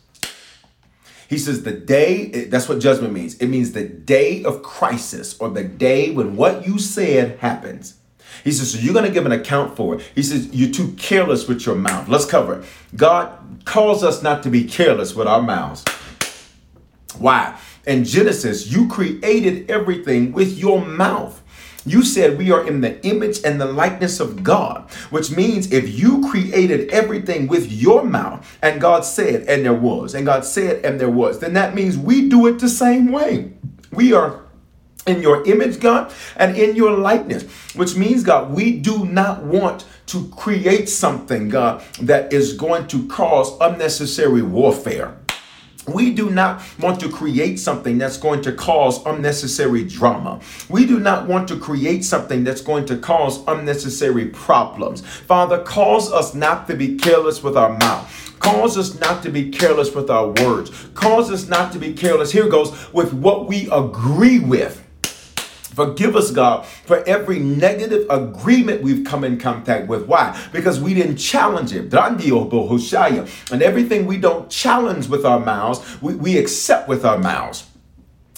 He says the day, that's what judgment means. It means the day of crisis or the day when what you said happens. He says, so you're going to give an account for it. He says, you're too careless with your mouth. Let's cover it. God calls us not to be careless with our mouths. Why? In Genesis, you created everything with your mouth. You said we are in the image and the likeness of God, which means if you created everything with your mouth and God said, and there was, and God said, and there was, then that means we do it the same way. We are in your image, God, and in your likeness, which means, God, we do not want to create something, God, that is going to cause unnecessary warfare. We do not want to create something that's going to cause unnecessary drama. We do not want to create something that's going to cause unnecessary problems. Father, cause us not to be careless with our mouth. Cause us not to be careless with our words. Cause us not to be careless, here goes, with what we agree with. Forgive us, God, for every negative agreement we've come in contact with. Why? Because we didn't challenge it. And everything we don't challenge with our mouths, we, we accept with our mouths.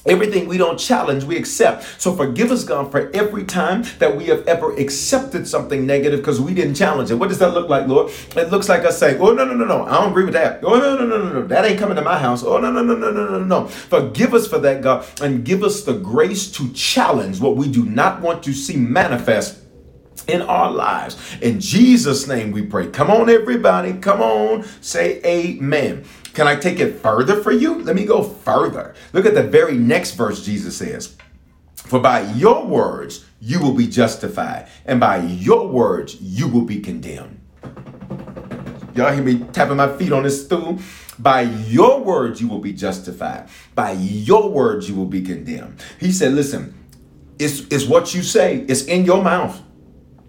Everything we don't challenge, we accept. So forgive us, God, for every time that we have ever accepted something negative because we didn't challenge it. What does that look like, Lord? It looks like us saying, Oh, no, no, no, no. I don't agree with that. Oh, no, no, no, no, no. That ain't coming to my house. Oh, no, no, no, no, no, no, no. Forgive us for that, God, and give us the grace to challenge what we do not want to see manifest in our lives. In Jesus' name we pray. Come on, everybody. Come on. Say amen. Can I take it further for you? Let me go further. Look at the very next verse Jesus says, For by your words you will be justified, and by your words you will be condemned. Y'all hear me tapping my feet on this stool? By your words you will be justified. By your words you will be condemned. He said, Listen, it's, it's what you say, it's in your mouth.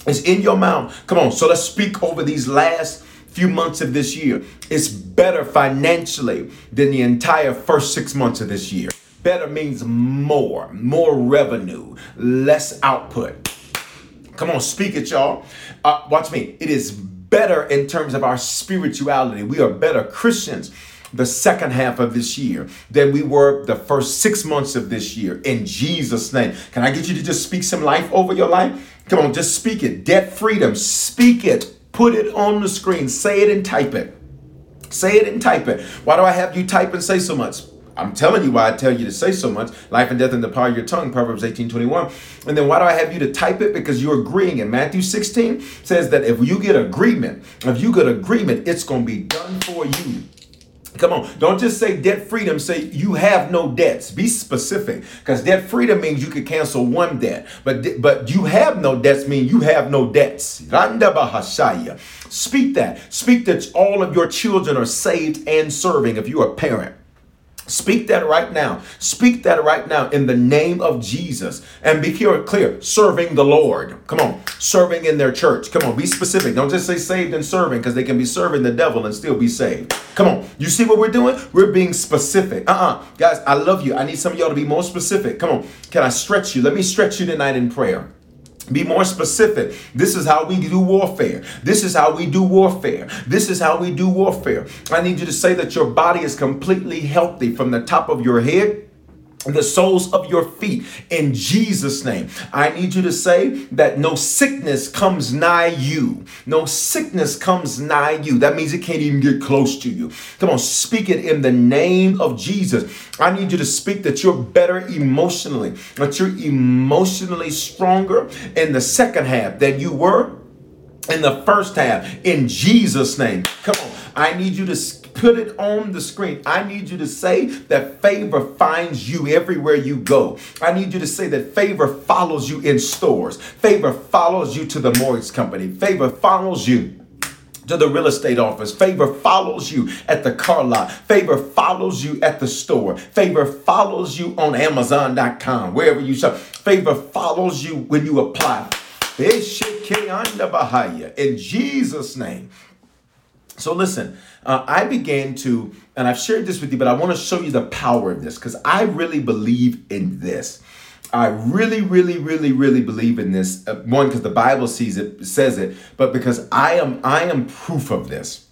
It's in your mouth. Come on. So let's speak over these last few months of this year. It's better financially than the entire first six months of this year. Better means more, more revenue, less output. Come on, speak it, y'all. Uh, watch me. It is better in terms of our spirituality. We are better Christians the second half of this year than we were the first six months of this year in Jesus' name. Can I get you to just speak some life over your life? Come on, just speak it. Debt freedom, speak it. Put it on the screen. Say it and type it. Say it and type it. Why do I have you type and say so much? I'm telling you why I tell you to say so much. Life and death in the power of your tongue, Proverbs 18 21. And then why do I have you to type it? Because you're agreeing. And Matthew 16 says that if you get agreement, if you get agreement, it's going to be done for you. Come on, don't just say debt freedom. Say you have no debts. Be specific, because debt freedom means you could cancel one debt, but but you have no debts mean you have no debts. Speak that. Speak that all of your children are saved and serving. If you're a parent. Speak that right now. Speak that right now in the name of Jesus. And be clear, clear, serving the Lord. Come on, serving in their church. Come on, be specific. Don't just say saved and serving because they can be serving the devil and still be saved. Come on, you see what we're doing? We're being specific. Uh uh-uh. uh Guys, I love you. I need some of y'all to be more specific. Come on, can I stretch you? Let me stretch you tonight in prayer. Be more specific. This is how we do warfare. This is how we do warfare. This is how we do warfare. I need you to say that your body is completely healthy from the top of your head the soles of your feet in Jesus' name. I need you to say that no sickness comes nigh you. No sickness comes nigh you. That means it can't even get close to you. Come on, speak it in the name of Jesus. I need you to speak that you're better emotionally, that you're emotionally stronger in the second half than you were in the first half in Jesus' name. Come on. I need you to put it on the screen. I need you to say that favor finds you everywhere you go. I need you to say that favor follows you in stores. Favor follows you to the mortgage company. Favor follows you to the real estate office. Favor follows you at the car lot. Favor follows you at the store. Favor follows you on Amazon.com, wherever you shop. Favor follows you when you apply. In Jesus' name. So listen, uh, I began to, and I've shared this with you, but I want to show you the power of this because I really believe in this. I really, really, really, really believe in this. Uh, one, because the Bible sees it, says it, but because I am, I am proof of this.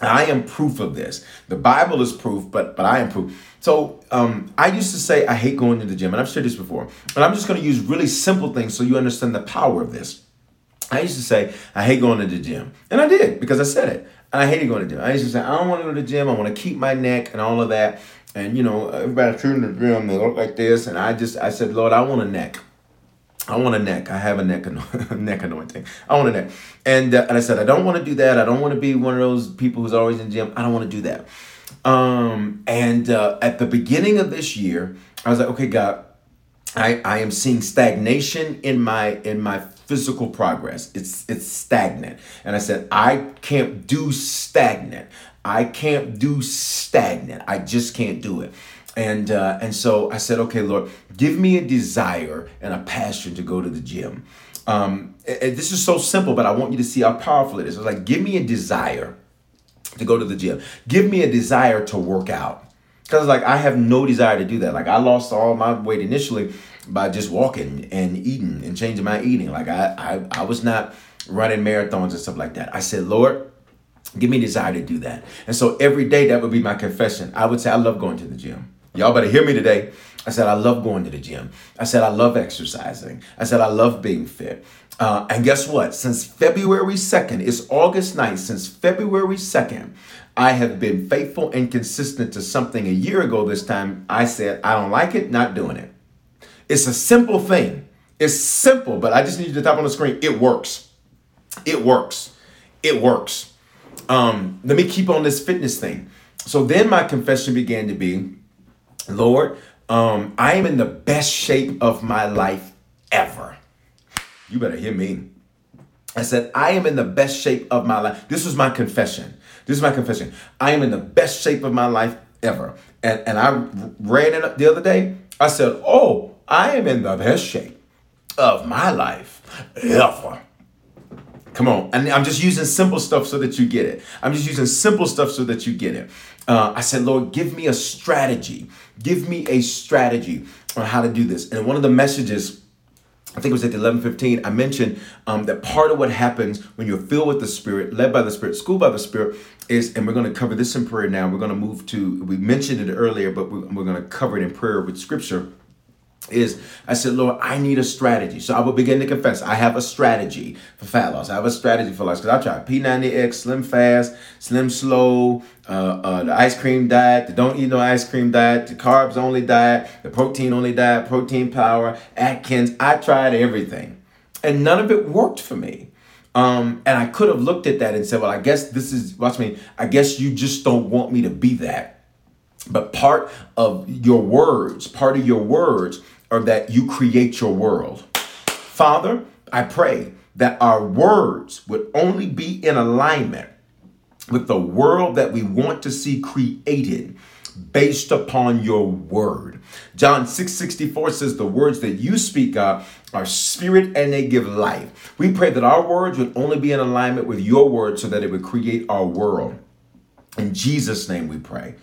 I am proof of this. The Bible is proof, but but I am proof. So um, I used to say I hate going to the gym, and I've shared this before. But I'm just going to use really simple things so you understand the power of this. I used to say I hate going to the gym, and I did because I said it. I hated going to gym. I used to say, I don't want to go to the gym. I want to keep my neck and all of that. And, you know, everybody turning the gym, they look like this. And I just, I said, Lord, I want a neck. I want a neck. I have a neck, <laughs> neck anointing. I want a neck. And, uh, and I said, I don't want to do that. I don't want to be one of those people who's always in the gym. I don't want to do that. Um, and uh, at the beginning of this year, I was like, okay, God, I, I am seeing stagnation in my in my physical progress. It's it's stagnant. And I said, I can't do stagnant. I can't do stagnant. I just can't do it. And uh, and so I said, okay, Lord, give me a desire and a passion to go to the gym. Um, this is so simple, but I want you to see how powerful it is. It's like, give me a desire to go to the gym. Give me a desire to work out. Because like I have no desire to do that. Like I lost all my weight initially by just walking and eating and changing my eating. Like I I, I was not running marathons and stuff like that. I said, Lord, give me desire to do that. And so every day that would be my confession. I would say I love going to the gym. Y'all better hear me today. I said, I love going to the gym. I said, I love exercising. I said, I love being fit. Uh, and guess what? Since February 2nd, it's August 9th, since February 2nd, I have been faithful and consistent to something a year ago this time. I said, I don't like it, not doing it. It's a simple thing. It's simple, but I just need you to type on the screen. It works. It works. It works. Um, let me keep on this fitness thing. So then my confession began to be Lord, um, I am in the best shape of my life ever. You better hear me. I said, I am in the best shape of my life. This was my confession. This is my confession. I am in the best shape of my life ever. And, and I ran it the other day. I said, Oh, I am in the best shape of my life ever. Come on. And I'm just using simple stuff so that you get it. I'm just using simple stuff so that you get it. Uh, I said, Lord, give me a strategy. Give me a strategy on how to do this. And one of the messages, I think it was at the 11:15. I mentioned um, that part of what happens when you're filled with the Spirit, led by the Spirit, schooled by the Spirit, is, and we're going to cover this in prayer now. We're going to move to. We mentioned it earlier, but we're, we're going to cover it in prayer with Scripture is I said, Lord, I need a strategy. So I will begin to confess. I have a strategy for fat loss. I have a strategy for loss because I tried P90X, Slim Fast, Slim Slow, uh, uh, the ice cream diet, the don't eat no ice cream diet, the carbs only diet, the protein only diet, protein power, Atkins. I tried everything, and none of it worked for me. Um, and I could have looked at that and said, well, I guess this is, watch me, I guess you just don't want me to be that. But part of your words, part of your words or that you create your world. Father, I pray that our words would only be in alignment with the world that we want to see created based upon your word. John 6 64 says, The words that you speak, God, are spirit and they give life. We pray that our words would only be in alignment with your word so that it would create our world. In Jesus' name we pray.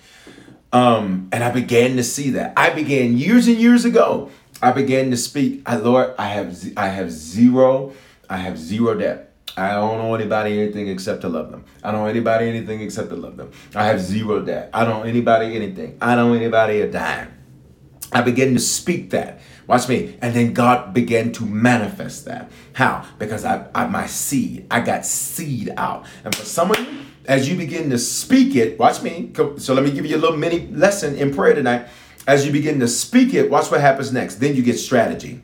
Um, and I began to see that. I began years and years ago. I began to speak. I Lord, I have I have zero, I have zero debt. I don't owe anybody anything except to love them. I don't owe anybody anything except to love them. I have zero debt. I don't owe anybody anything. I don't owe anybody a dime. I began to speak that. Watch me. And then God began to manifest that. How? Because I, I my seed. I got seed out. And for some of you, as you begin to speak it, watch me. So let me give you a little mini lesson in prayer tonight. As you begin to speak it, watch what happens next. Then you get strategy.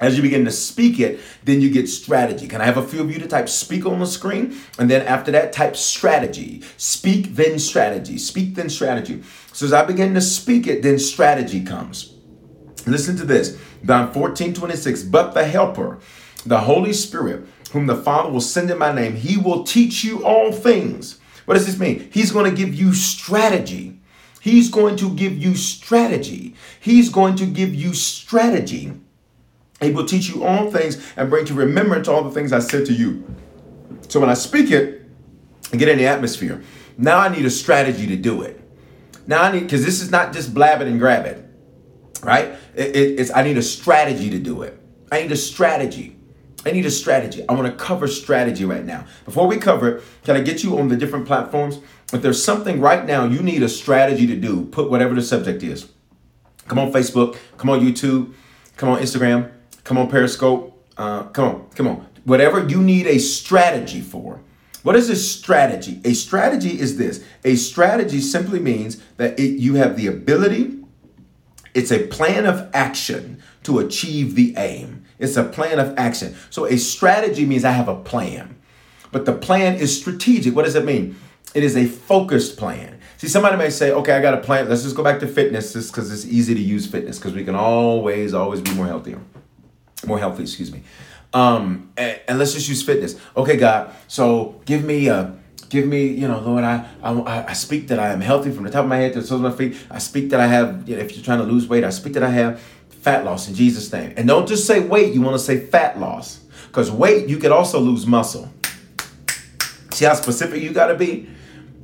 As you begin to speak it, then you get strategy. Can I have a few of you to type speak on the screen? And then after that, type strategy. Speak, then strategy. Speak, then strategy. So as I begin to speak it, then strategy comes. Listen to this. John 14, 26. But the helper, the Holy Spirit, whom the Father will send in my name, he will teach you all things. What does this mean? He's going to give you strategy. He's going to give you strategy. He's going to give you strategy. He will teach you all things and bring to remembrance all the things I said to you. So when I speak it and get in the atmosphere, now I need a strategy to do it. Now I need, because this is not just blab it and grab it, right? It, it, it's I need a strategy to do it. I need a strategy. I need a strategy. I want to cover strategy right now. Before we cover it, can I get you on the different platforms? If there's something right now you need a strategy to do, put whatever the subject is. Come on Facebook, come on YouTube, come on Instagram, come on Periscope, uh, come on, come on. Whatever you need a strategy for. What is a strategy? A strategy is this. A strategy simply means that it, you have the ability, it's a plan of action to achieve the aim. It's a plan of action. So a strategy means I have a plan. But the plan is strategic. What does it mean? It is a focused plan. See, somebody may say, okay, I got a plan. Let's just go back to fitness just because it's easy to use fitness because we can always, always be more healthier. More healthy, excuse me. Um, and, and let's just use fitness. Okay, God, so give me a give me, you know, Lord, I, I, I speak that I am healthy from the top of my head to the soles of my feet. I speak that I have, you know, if you're trying to lose weight, I speak that I have fat loss in Jesus' name. And don't just say weight, you want to say fat loss. Because weight, you could also lose muscle. See how specific you got to be?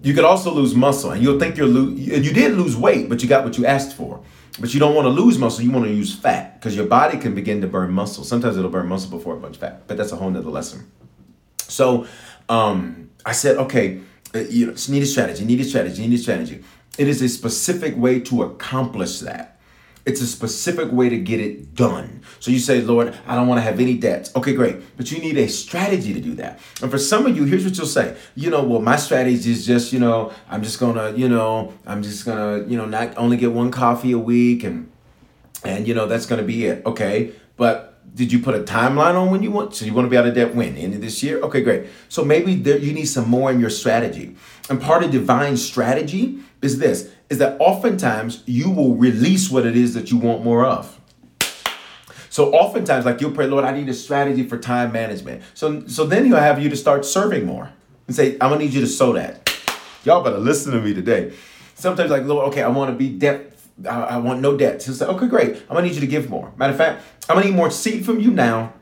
You could also lose muscle, and you'll think you're lo- you did lose weight, but you got what you asked for. But you don't want to lose muscle, you want to use fat because your body can begin to burn muscle. Sometimes it'll burn muscle before it burns fat, but that's a whole nother lesson. So um, I said, okay, uh, you know, need a strategy, need a strategy, need a strategy. It is a specific way to accomplish that. It's a specific way to get it done. So you say, Lord, I don't want to have any debts. Okay, great. But you need a strategy to do that. And for some of you, here's what you'll say. You know, well, my strategy is just, you know, I'm just gonna, you know, I'm just gonna, you know, not only get one coffee a week and and you know, that's gonna be it. Okay. But did you put a timeline on when you want? So you want to be out of debt when? End of this year? Okay, great. So maybe there, you need some more in your strategy. And part of divine strategy is this is that oftentimes you will release what it is that you want more of. So oftentimes, like you'll pray, Lord, I need a strategy for time management. So so then he'll have you to start serving more and say, I'm gonna need you to sow that. Y'all better listen to me today. Sometimes like, Lord, okay, I want to be debt. I, I want no debt. He'll say, okay, great. I'm gonna need you to give more. Matter of fact, I'm gonna need more seed from you now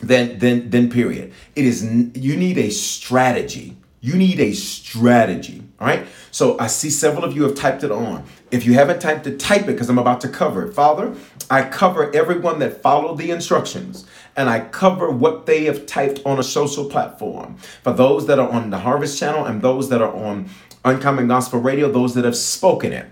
than than than period. It is you need a strategy. You need a strategy. All right. So I see several of you have typed it on. If you haven't typed it, type it because I'm about to cover it. Father, I cover everyone that followed the instructions and I cover what they have typed on a social platform. For those that are on the Harvest Channel and those that are on Uncommon Gospel Radio, those that have spoken it.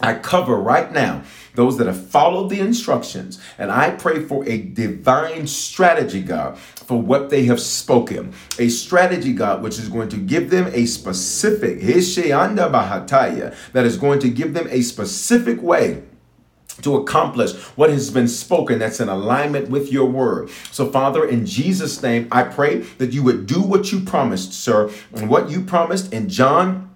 I cover right now those that have followed the instructions, and I pray for a divine strategy, God, for what they have spoken. A strategy, God, which is going to give them a specific, that is going to give them a specific way to accomplish what has been spoken that's in alignment with your word. So, Father, in Jesus' name, I pray that you would do what you promised, sir, and what you promised in John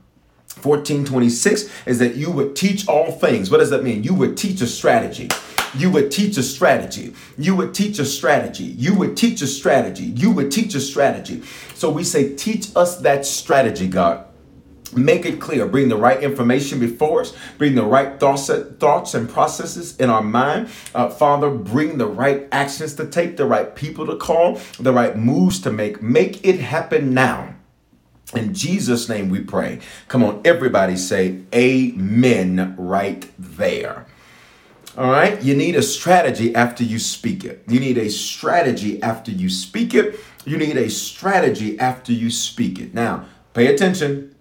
14 26 is that you would teach all things. What does that mean? You would teach a strategy. You would teach a strategy. You would teach a strategy. You would teach a strategy. You would teach a strategy. So we say, teach us that strategy, God. Make it clear. Bring the right information before us. Bring the right thoughts, thoughts and processes in our mind. Uh, Father, bring the right actions to take, the right people to call, the right moves to make. Make it happen now. In Jesus' name we pray. Come on, everybody say amen right there. All right, you need a strategy after you speak it. You need a strategy after you speak it. You need a strategy after you speak it. Now, pay attention.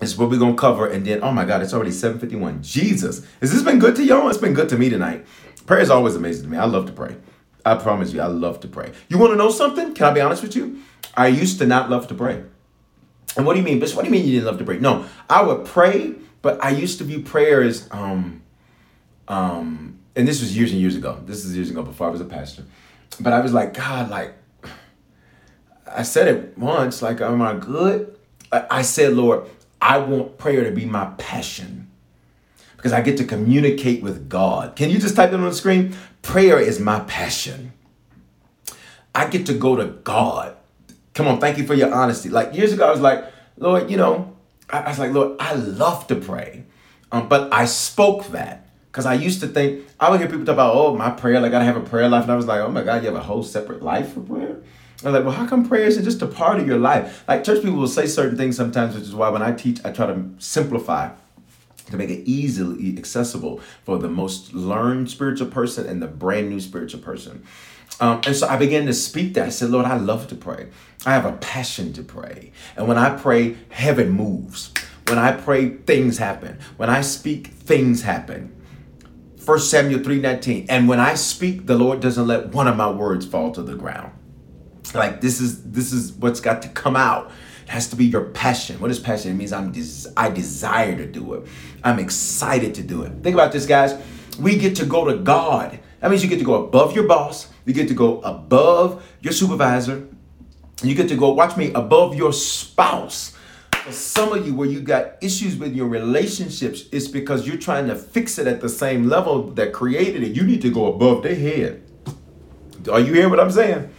This is what we're gonna cover, and then oh my God, it's already 7:51. Jesus, has this been good to y'all? It's been good to me tonight. Prayer is always amazing to me. I love to pray. I promise you, I love to pray. You want to know something? Can I be honest with you? I used to not love to pray. And what do you mean, Bishop? What do you mean you didn't love to pray? No, I would pray, but I used to view prayer as um um and this was years and years ago. This is years ago before I was a pastor. But I was like, God, like I said it once, like, am I good? I said, Lord, I want prayer to be my passion because I get to communicate with God. Can you just type it on the screen? Prayer is my passion. I get to go to God. Come on, thank you for your honesty. Like years ago, I was like, Lord, you know, I, I was like, Lord, I love to pray. Um, but I spoke that because I used to think, I would hear people talk about, oh, my prayer, like I have a prayer life. And I was like, oh my God, you have a whole separate life for prayer? I was like, well, how come prayer isn't just a part of your life? Like church people will say certain things sometimes, which is why when I teach, I try to simplify to make it easily accessible for the most learned spiritual person and the brand new spiritual person. Um, and so I began to speak that. I said, Lord, I love to pray. I have a passion to pray. And when I pray, heaven moves. When I pray, things happen. When I speak, things happen. 1 Samuel 3:19. And when I speak, the Lord doesn't let one of my words fall to the ground. Like this is this is what's got to come out. It has to be your passion. What is passion? It means I'm des- I desire to do it. I'm excited to do it. Think about this, guys. We get to go to God. That means you get to go above your boss. You get to go above your supervisor. You get to go, watch me, above your spouse. For some of you, where you got issues with your relationships, it's because you're trying to fix it at the same level that created it. You need to go above their head. Are you hearing what I'm saying?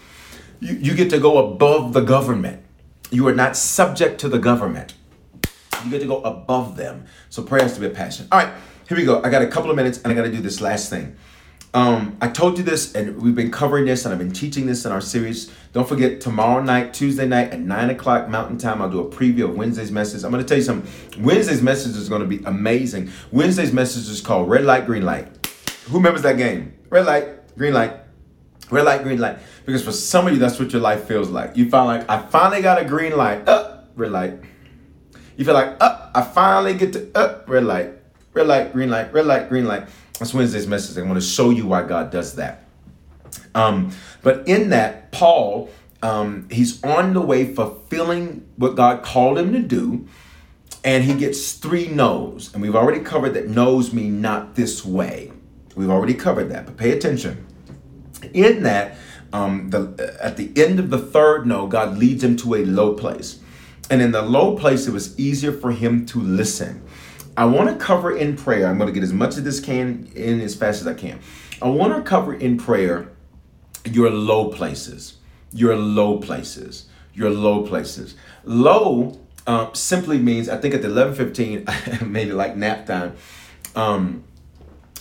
You, you get to go above the government. You are not subject to the government. You get to go above them. So prayer has to be a passion. All right, here we go. I got a couple of minutes and I got to do this last thing. Um, I told you this, and we've been covering this, and I've been teaching this in our series. Don't forget, tomorrow night, Tuesday night at 9 o'clock Mountain Time, I'll do a preview of Wednesday's message. I'm going to tell you something. Wednesday's message is going to be amazing. Wednesday's message is called Red Light, Green Light. Who remembers that game? Red light, green light, red light, green light. Because for some of you, that's what your life feels like. You find like, I finally got a green light, up, red light. You feel like, up, I finally get to, up, red light, red light, green light, red light, green light. That's Wednesday's message. I want to show you why God does that. Um, but in that, Paul, um, he's on the way fulfilling what God called him to do, and he gets three no's. And we've already covered that no's mean not this way. We've already covered that, but pay attention. In that, um, the, at the end of the third no, God leads him to a low place. And in the low place, it was easier for him to listen. I want to cover in prayer. I'm going to get as much of this can in as fast as I can. I want to cover in prayer your low places, your low places, your low places. Low um, simply means I think at the 11:15, <laughs> maybe like nap time. Um,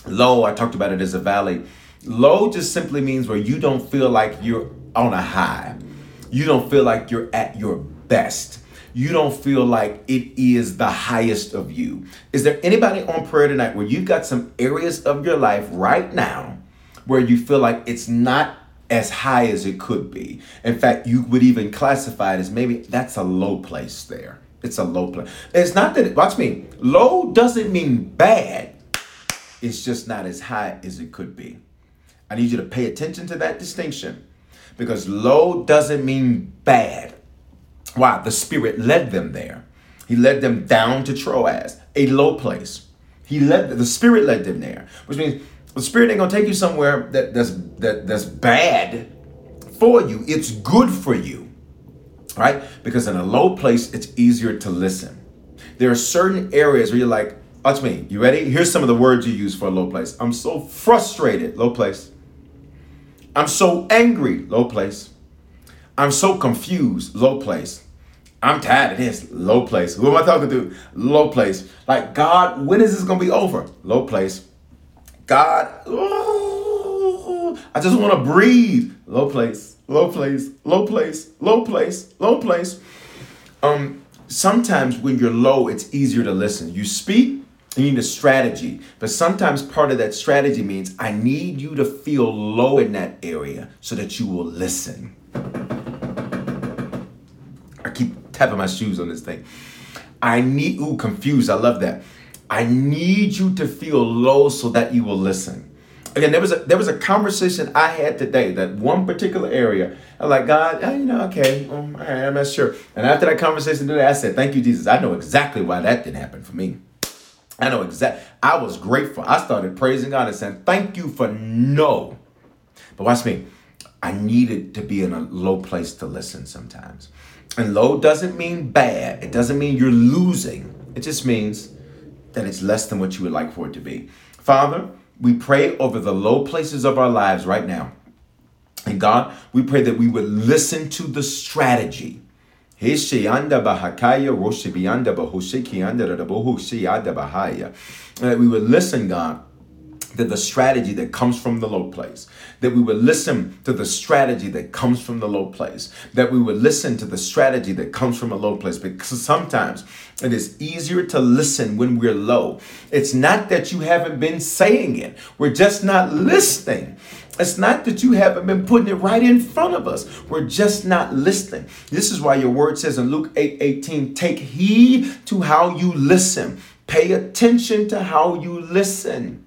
low, I talked about it as a valley. Low just simply means where you don't feel like you're on a high. You don't feel like you're at your best you don't feel like it is the highest of you. Is there anybody on prayer tonight where you've got some areas of your life right now where you feel like it's not as high as it could be? In fact, you would even classify it as maybe that's a low place there. It's a low place. It's not that, watch me, low doesn't mean bad, it's just not as high as it could be. I need you to pay attention to that distinction because low doesn't mean bad. Why? The Spirit led them there. He led them down to Troas, a low place. He led the Spirit led them there, which means the Spirit ain't gonna take you somewhere that, that's that, that's bad for you. It's good for you, right? Because in a low place, it's easier to listen. There are certain areas where you're like, watch me. You ready? Here's some of the words you use for a low place. I'm so frustrated, low place. I'm so angry, low place. I'm so confused, low place. I'm tired of this, low place. Who am I talking to? Low place. Like, God, when is this going to be over? Low place. God, I just want to breathe. Low place, low place, low place, low place, low place. Um, sometimes when you're low, it's easier to listen. You speak, you need a strategy. But sometimes part of that strategy means I need you to feel low in that area so that you will listen tapping my shoes on this thing. I need, ooh, confused. I love that. I need you to feel low so that you will listen. Again, there was a there was a conversation I had today that one particular area. I'm like, God, you know, okay, um, all right, I'm not sure. And after that conversation today, I said, Thank you, Jesus. I know exactly why that didn't happen for me. I know exactly. I was grateful. I started praising God and saying, Thank you for no. But watch me. I needed to be in a low place to listen sometimes. And low doesn't mean bad. It doesn't mean you're losing. It just means that it's less than what you would like for it to be. Father, we pray over the low places of our lives right now. And God, we pray that we would listen to the strategy. That we would listen, God, to the strategy that comes from the low place. That we would listen to the strategy that comes from the low place. That we would listen to the strategy that comes from a low place. Because sometimes it is easier to listen when we're low. It's not that you haven't been saying it, we're just not listening. It's not that you haven't been putting it right in front of us. We're just not listening. This is why your word says in Luke 8 18, take heed to how you listen. Pay attention to how you listen.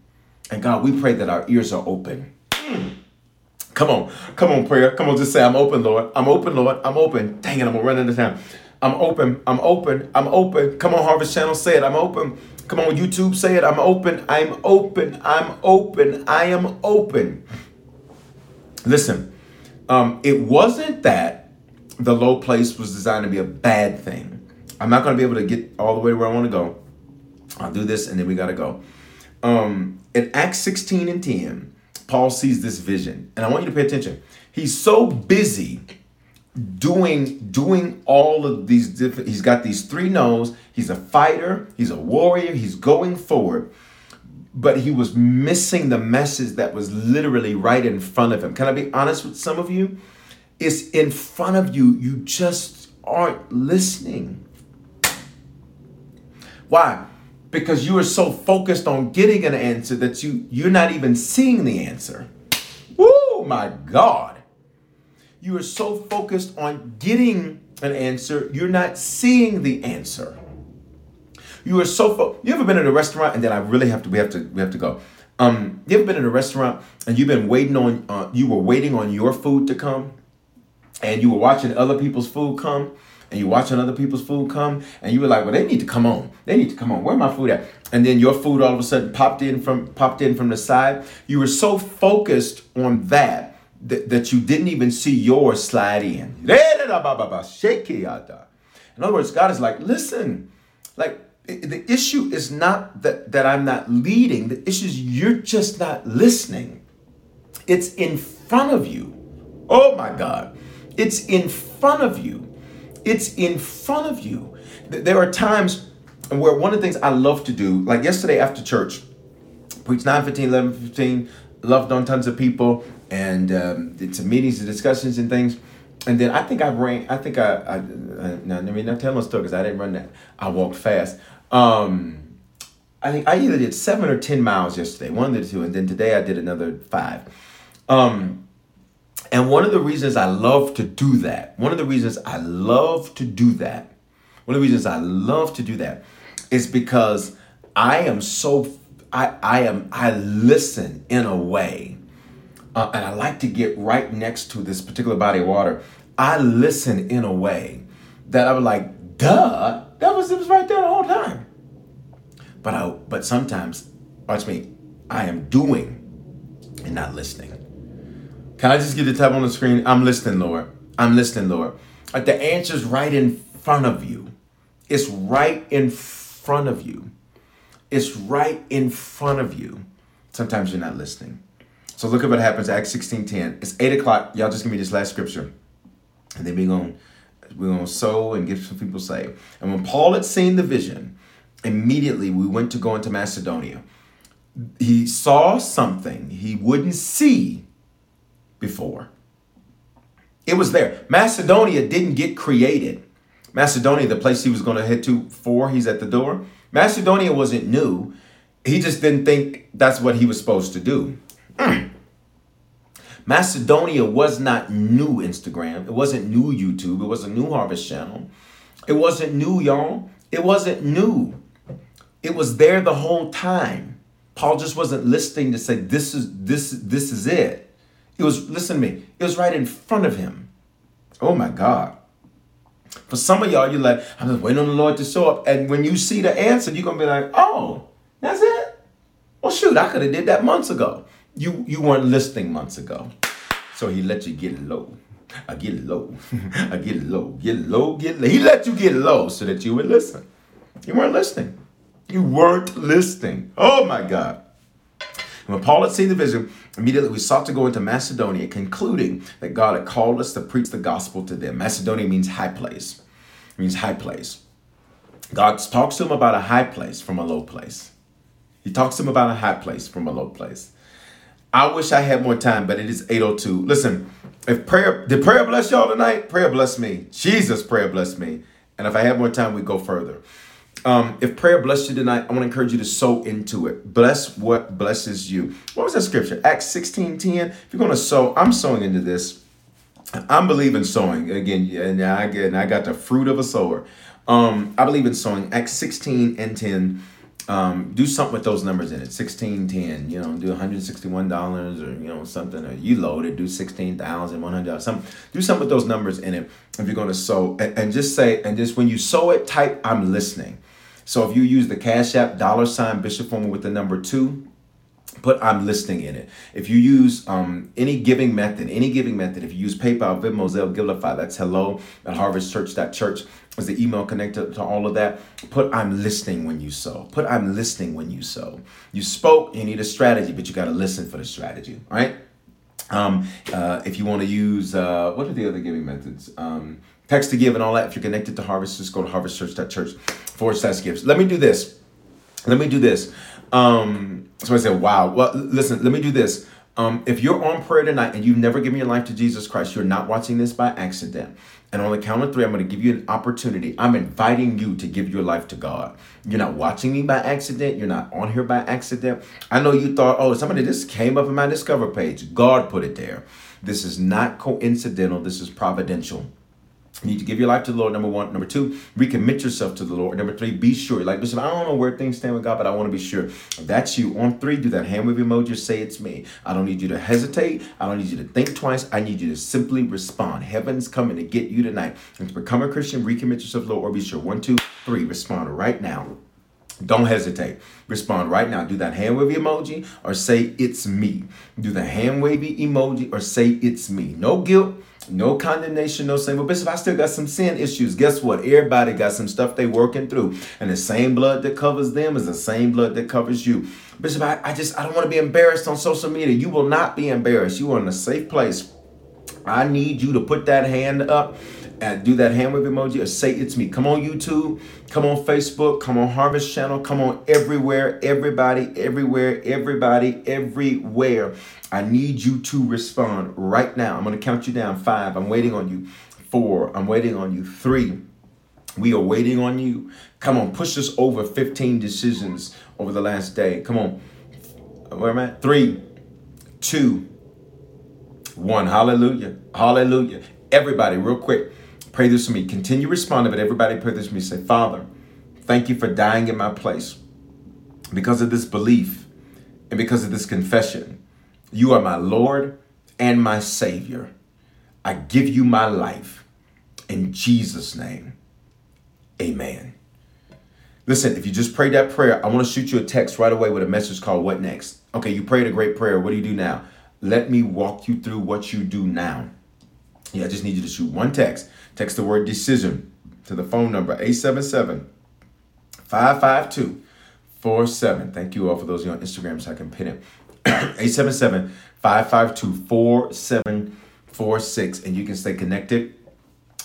And God, we pray that our ears are open. Come on, come on, prayer. Come on, just say, I'm open, Lord. I'm open, Lord. I'm open. Dang it, I'm gonna run into town. I'm open. I'm open. I'm open. Come on, Harvest Channel, say it. I'm open. Come on, YouTube, say it. I'm open. I'm open. I'm open. I am open. Listen, um, it wasn't that the low place was designed to be a bad thing. I'm not going to be able to get all the way where I want to go. I'll do this and then we got to go. Um, in Acts 16 and 10, Paul sees this vision, and I want you to pay attention. He's so busy doing doing all of these different he's got these three no's. He's a fighter he's a warrior he's going forward. But he was missing the message that was literally right in front of him. Can i be honest with some of you? It's in front of you you just aren't listening. Why because you are so focused on getting an answer that you you're not even seeing the answer oh my god you are so focused on getting an answer, you're not seeing the answer. You are so fo- you ever been in a restaurant and then I really have to we have to we have to go. Um, you ever been in a restaurant and you've been waiting on uh, you were waiting on your food to come and you were watching other people's food come and you're watching other people's food come and you were like, well, they need to come on. They need to come on. Where my food at? And then your food all of a sudden popped in from popped in from the side. You were so focused on that that, that you didn't even see yours slide in. In other words, God is like, listen, like the issue is not that, that I'm not leading, the issue is you're just not listening. It's in front of you. Oh my God. It's in front of you. It's in front of you. There are times where one of the things I love to do, like yesterday after church, preach 9 15, 11 15, loved on tons of people, and um, did some meetings and discussions and things. And then I think I ran. I think I. I, I now, I mean, not tell my story because I didn't run that. I walked fast. Um, I think I either did seven or ten miles yesterday, one of the two, and then today I did another five. Um, and one of the reasons I love to do that, one of the reasons I love to do that, one of the reasons I love to do that, is because I am so I I am I listen in a way uh, and I like to get right next to this particular body of water, I listen in a way that I was like, duh, that was it was right there the whole time. But I but sometimes, watch me, I am doing and not listening. Can I just get the tab on the screen? I'm listening, Lord. I'm listening, Lord. Like the answer's right in front of you. It's right in front of you. It's right in front of you. Sometimes you're not listening. So look at what happens, Acts 16:10. It's 8 o'clock. Y'all just give me this last scripture. And then we're going we're gonna sow and get some people saved. And when Paul had seen the vision, immediately we went to go into Macedonia. He saw something he wouldn't see before. It was there. Macedonia didn't get created. Macedonia, the place he was going to head to for, he's at the door. Macedonia wasn't new. He just didn't think that's what he was supposed to do. Mm. Macedonia was not new Instagram. It wasn't new YouTube. It was a new Harvest Channel. It wasn't new, y'all. It wasn't new. It was there the whole time. Paul just wasn't listening to say this is this this is it. It was listen to me. It was right in front of him. Oh my God. For some of y'all, you're like, I'm just waiting on the Lord to show up. And when you see the answer, you're gonna be like, oh, that's it. Well, shoot, I could have did that months ago. You you weren't listening months ago. So he let you get low. I get low. <laughs> I get low. Get low. Get low. He let you get low so that you would listen. You weren't listening. You weren't listening. Oh my God. When Paul had seen the vision, immediately we sought to go into Macedonia, concluding that God had called us to preach the gospel to them. Macedonia means high place. It means high place. God talks to him about a high place from a low place. He talks to him about a high place from a low place. I wish I had more time, but it is 802. Listen, if prayer did prayer bless y'all tonight, prayer bless me. Jesus, prayer bless me. And if I had more time, we'd go further. Um, if prayer blessed you tonight, I want to encourage you to sow into it. Bless what blesses you. What was that scripture? Acts 16 10. If you're going to sow, I'm sowing into this. I'm believing sowing. Again, and I get I got the fruit of a sower. Um, I believe in sowing. Acts 16 and 10 um, do something with those numbers in it. Sixteen ten, you know, do one hundred sixty one dollars or you know something. Or you load it, do sixteen thousand one hundred dollars. Some do something with those numbers in it if you're going to sow, and, and just say and just when you sow it, type I'm listening. So if you use the Cash App dollar sign Bishop Foreman with the number two, put I'm listening in it. If you use um, any giving method, any giving method, if you use PayPal, Venmo, Zelle, Givelify, that's hello at harvestchurch.church is the email connected to all of that. Put I'm listening when you sow. Put I'm listening when you sow. You spoke, you need a strategy, but you got to listen for the strategy, right? Um, uh, if you want to use, uh, what are the other giving methods? Um, text to give and all that. If you're connected to Harvest, just go to harvestchurch.church forward slash gives. Let me do this. Let me do this. Um, somebody said, wow. Well, listen, let me do this. Um, if you're on prayer tonight and you've never given your life to Jesus Christ, you're not watching this by accident. And on the count of three, I'm going to give you an opportunity. I'm inviting you to give your life to God. You're not watching me by accident. You're not on here by accident. I know you thought, oh, somebody just came up in my Discover page. God put it there. This is not coincidental. This is providential. You need to give your life to the Lord, number one. Number two, recommit yourself to the Lord. Number three, be sure. Like Bishop, I don't know where things stand with God, but I want to be sure. That's you. On three, do that hand wave emoji, say it's me. I don't need you to hesitate. I don't need you to think twice. I need you to simply respond. Heaven's coming to get you tonight. And to become a Christian, recommit yourself to the Lord, or be sure. One, two, three, respond right now. Don't hesitate. Respond right now. Do that hand wavy emoji or say it's me. Do the hand wavy emoji or say it's me. No guilt no condemnation, no saying, well, Bishop, I still got some sin issues. Guess what? Everybody got some stuff they working through. And the same blood that covers them is the same blood that covers you. Bishop, I, I just I don't want to be embarrassed on social media. You will not be embarrassed. You are in a safe place. I need you to put that hand up and do that hand wave emoji or say it's me. Come on YouTube, come on Facebook, come on Harvest Channel, come on everywhere, everybody, everywhere, everybody, everywhere. I need you to respond right now. I'm to count you down. Five. I'm waiting on you. Four. I'm waiting on you. Three. We are waiting on you. Come on, push us over 15 decisions over the last day. Come on. Where am I? Three, two, one. Hallelujah. Hallelujah. Everybody, real quick, pray this for me. Continue responding, but everybody pray this for me. Say, Father, thank you for dying in my place because of this belief and because of this confession. You are my Lord and my Savior. I give you my life. In Jesus' name, amen. Listen, if you just prayed that prayer, I want to shoot you a text right away with a message called What Next? Okay, you prayed a great prayer. What do you do now? Let me walk you through what you do now. Yeah, I just need you to shoot one text. Text the word decision to the phone number 877 552 47. Thank you all for those of you on Instagram so I can pin it. <clears throat> 877 552 4746. And you can stay connected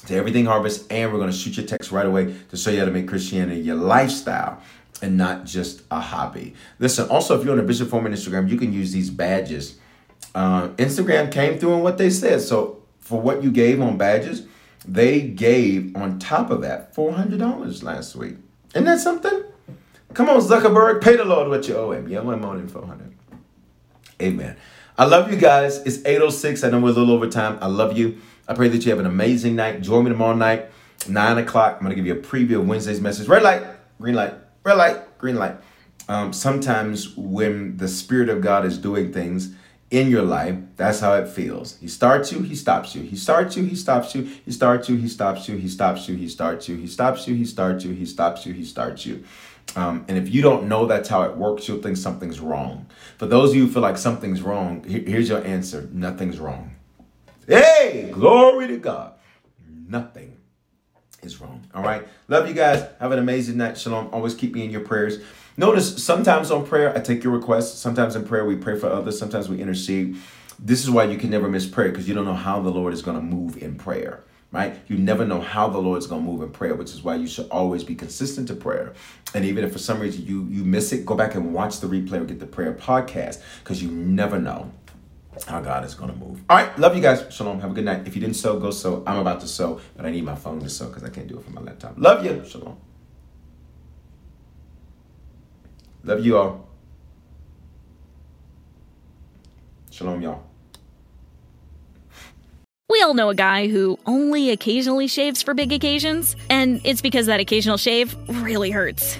to Everything Harvest. And we're going to shoot your text right away to show you how to make Christianity your lifestyle and not just a hobby. Listen, also, if you're on a Bishop Foreman Instagram, you can use these badges. Uh, Instagram came through on what they said. So for what you gave on badges, they gave on top of that $400 last week. Isn't that something? Come on, Zuckerberg, pay the Lord what you owe him. Yeah, I'm more than 400 Amen. I love you guys. It's 8.06. I know we're a little over time. I love you. I pray that you have an amazing night. Join me tomorrow night, 9 o'clock. I'm going to give you a preview of Wednesday's message. Red light, green light, red light, green light. Um, sometimes when the Spirit of God is doing things in your life, that's how it feels. He starts you, he stops you. He starts you, he stops you. He starts you, he stops you. He stops you, he starts you. He stops you, he starts you. He stops you, he starts you. Um, and if you don't know that's how it works, you'll think something's wrong. For those of you who feel like something's wrong, here's your answer nothing's wrong. Hey, glory to God. Nothing is wrong. All right. Love you guys. Have an amazing night. Shalom. Always keep me in your prayers. Notice sometimes on prayer, I take your requests. Sometimes in prayer, we pray for others. Sometimes we intercede. This is why you can never miss prayer because you don't know how the Lord is going to move in prayer right? You never know how the Lord's going to move in prayer, which is why you should always be consistent to prayer. And even if for some reason you you miss it, go back and watch the replay or get the prayer podcast because you never know how God is going to move. All right, love you guys. Shalom. Have a good night. If you didn't sow, go sow. I'm about to sow, but I need my phone to sow because I can't do it from my laptop. Love you. Shalom. Love you all. Shalom, y'all. We all know a guy who only occasionally shaves for big occasions, and it's because that occasional shave really hurts.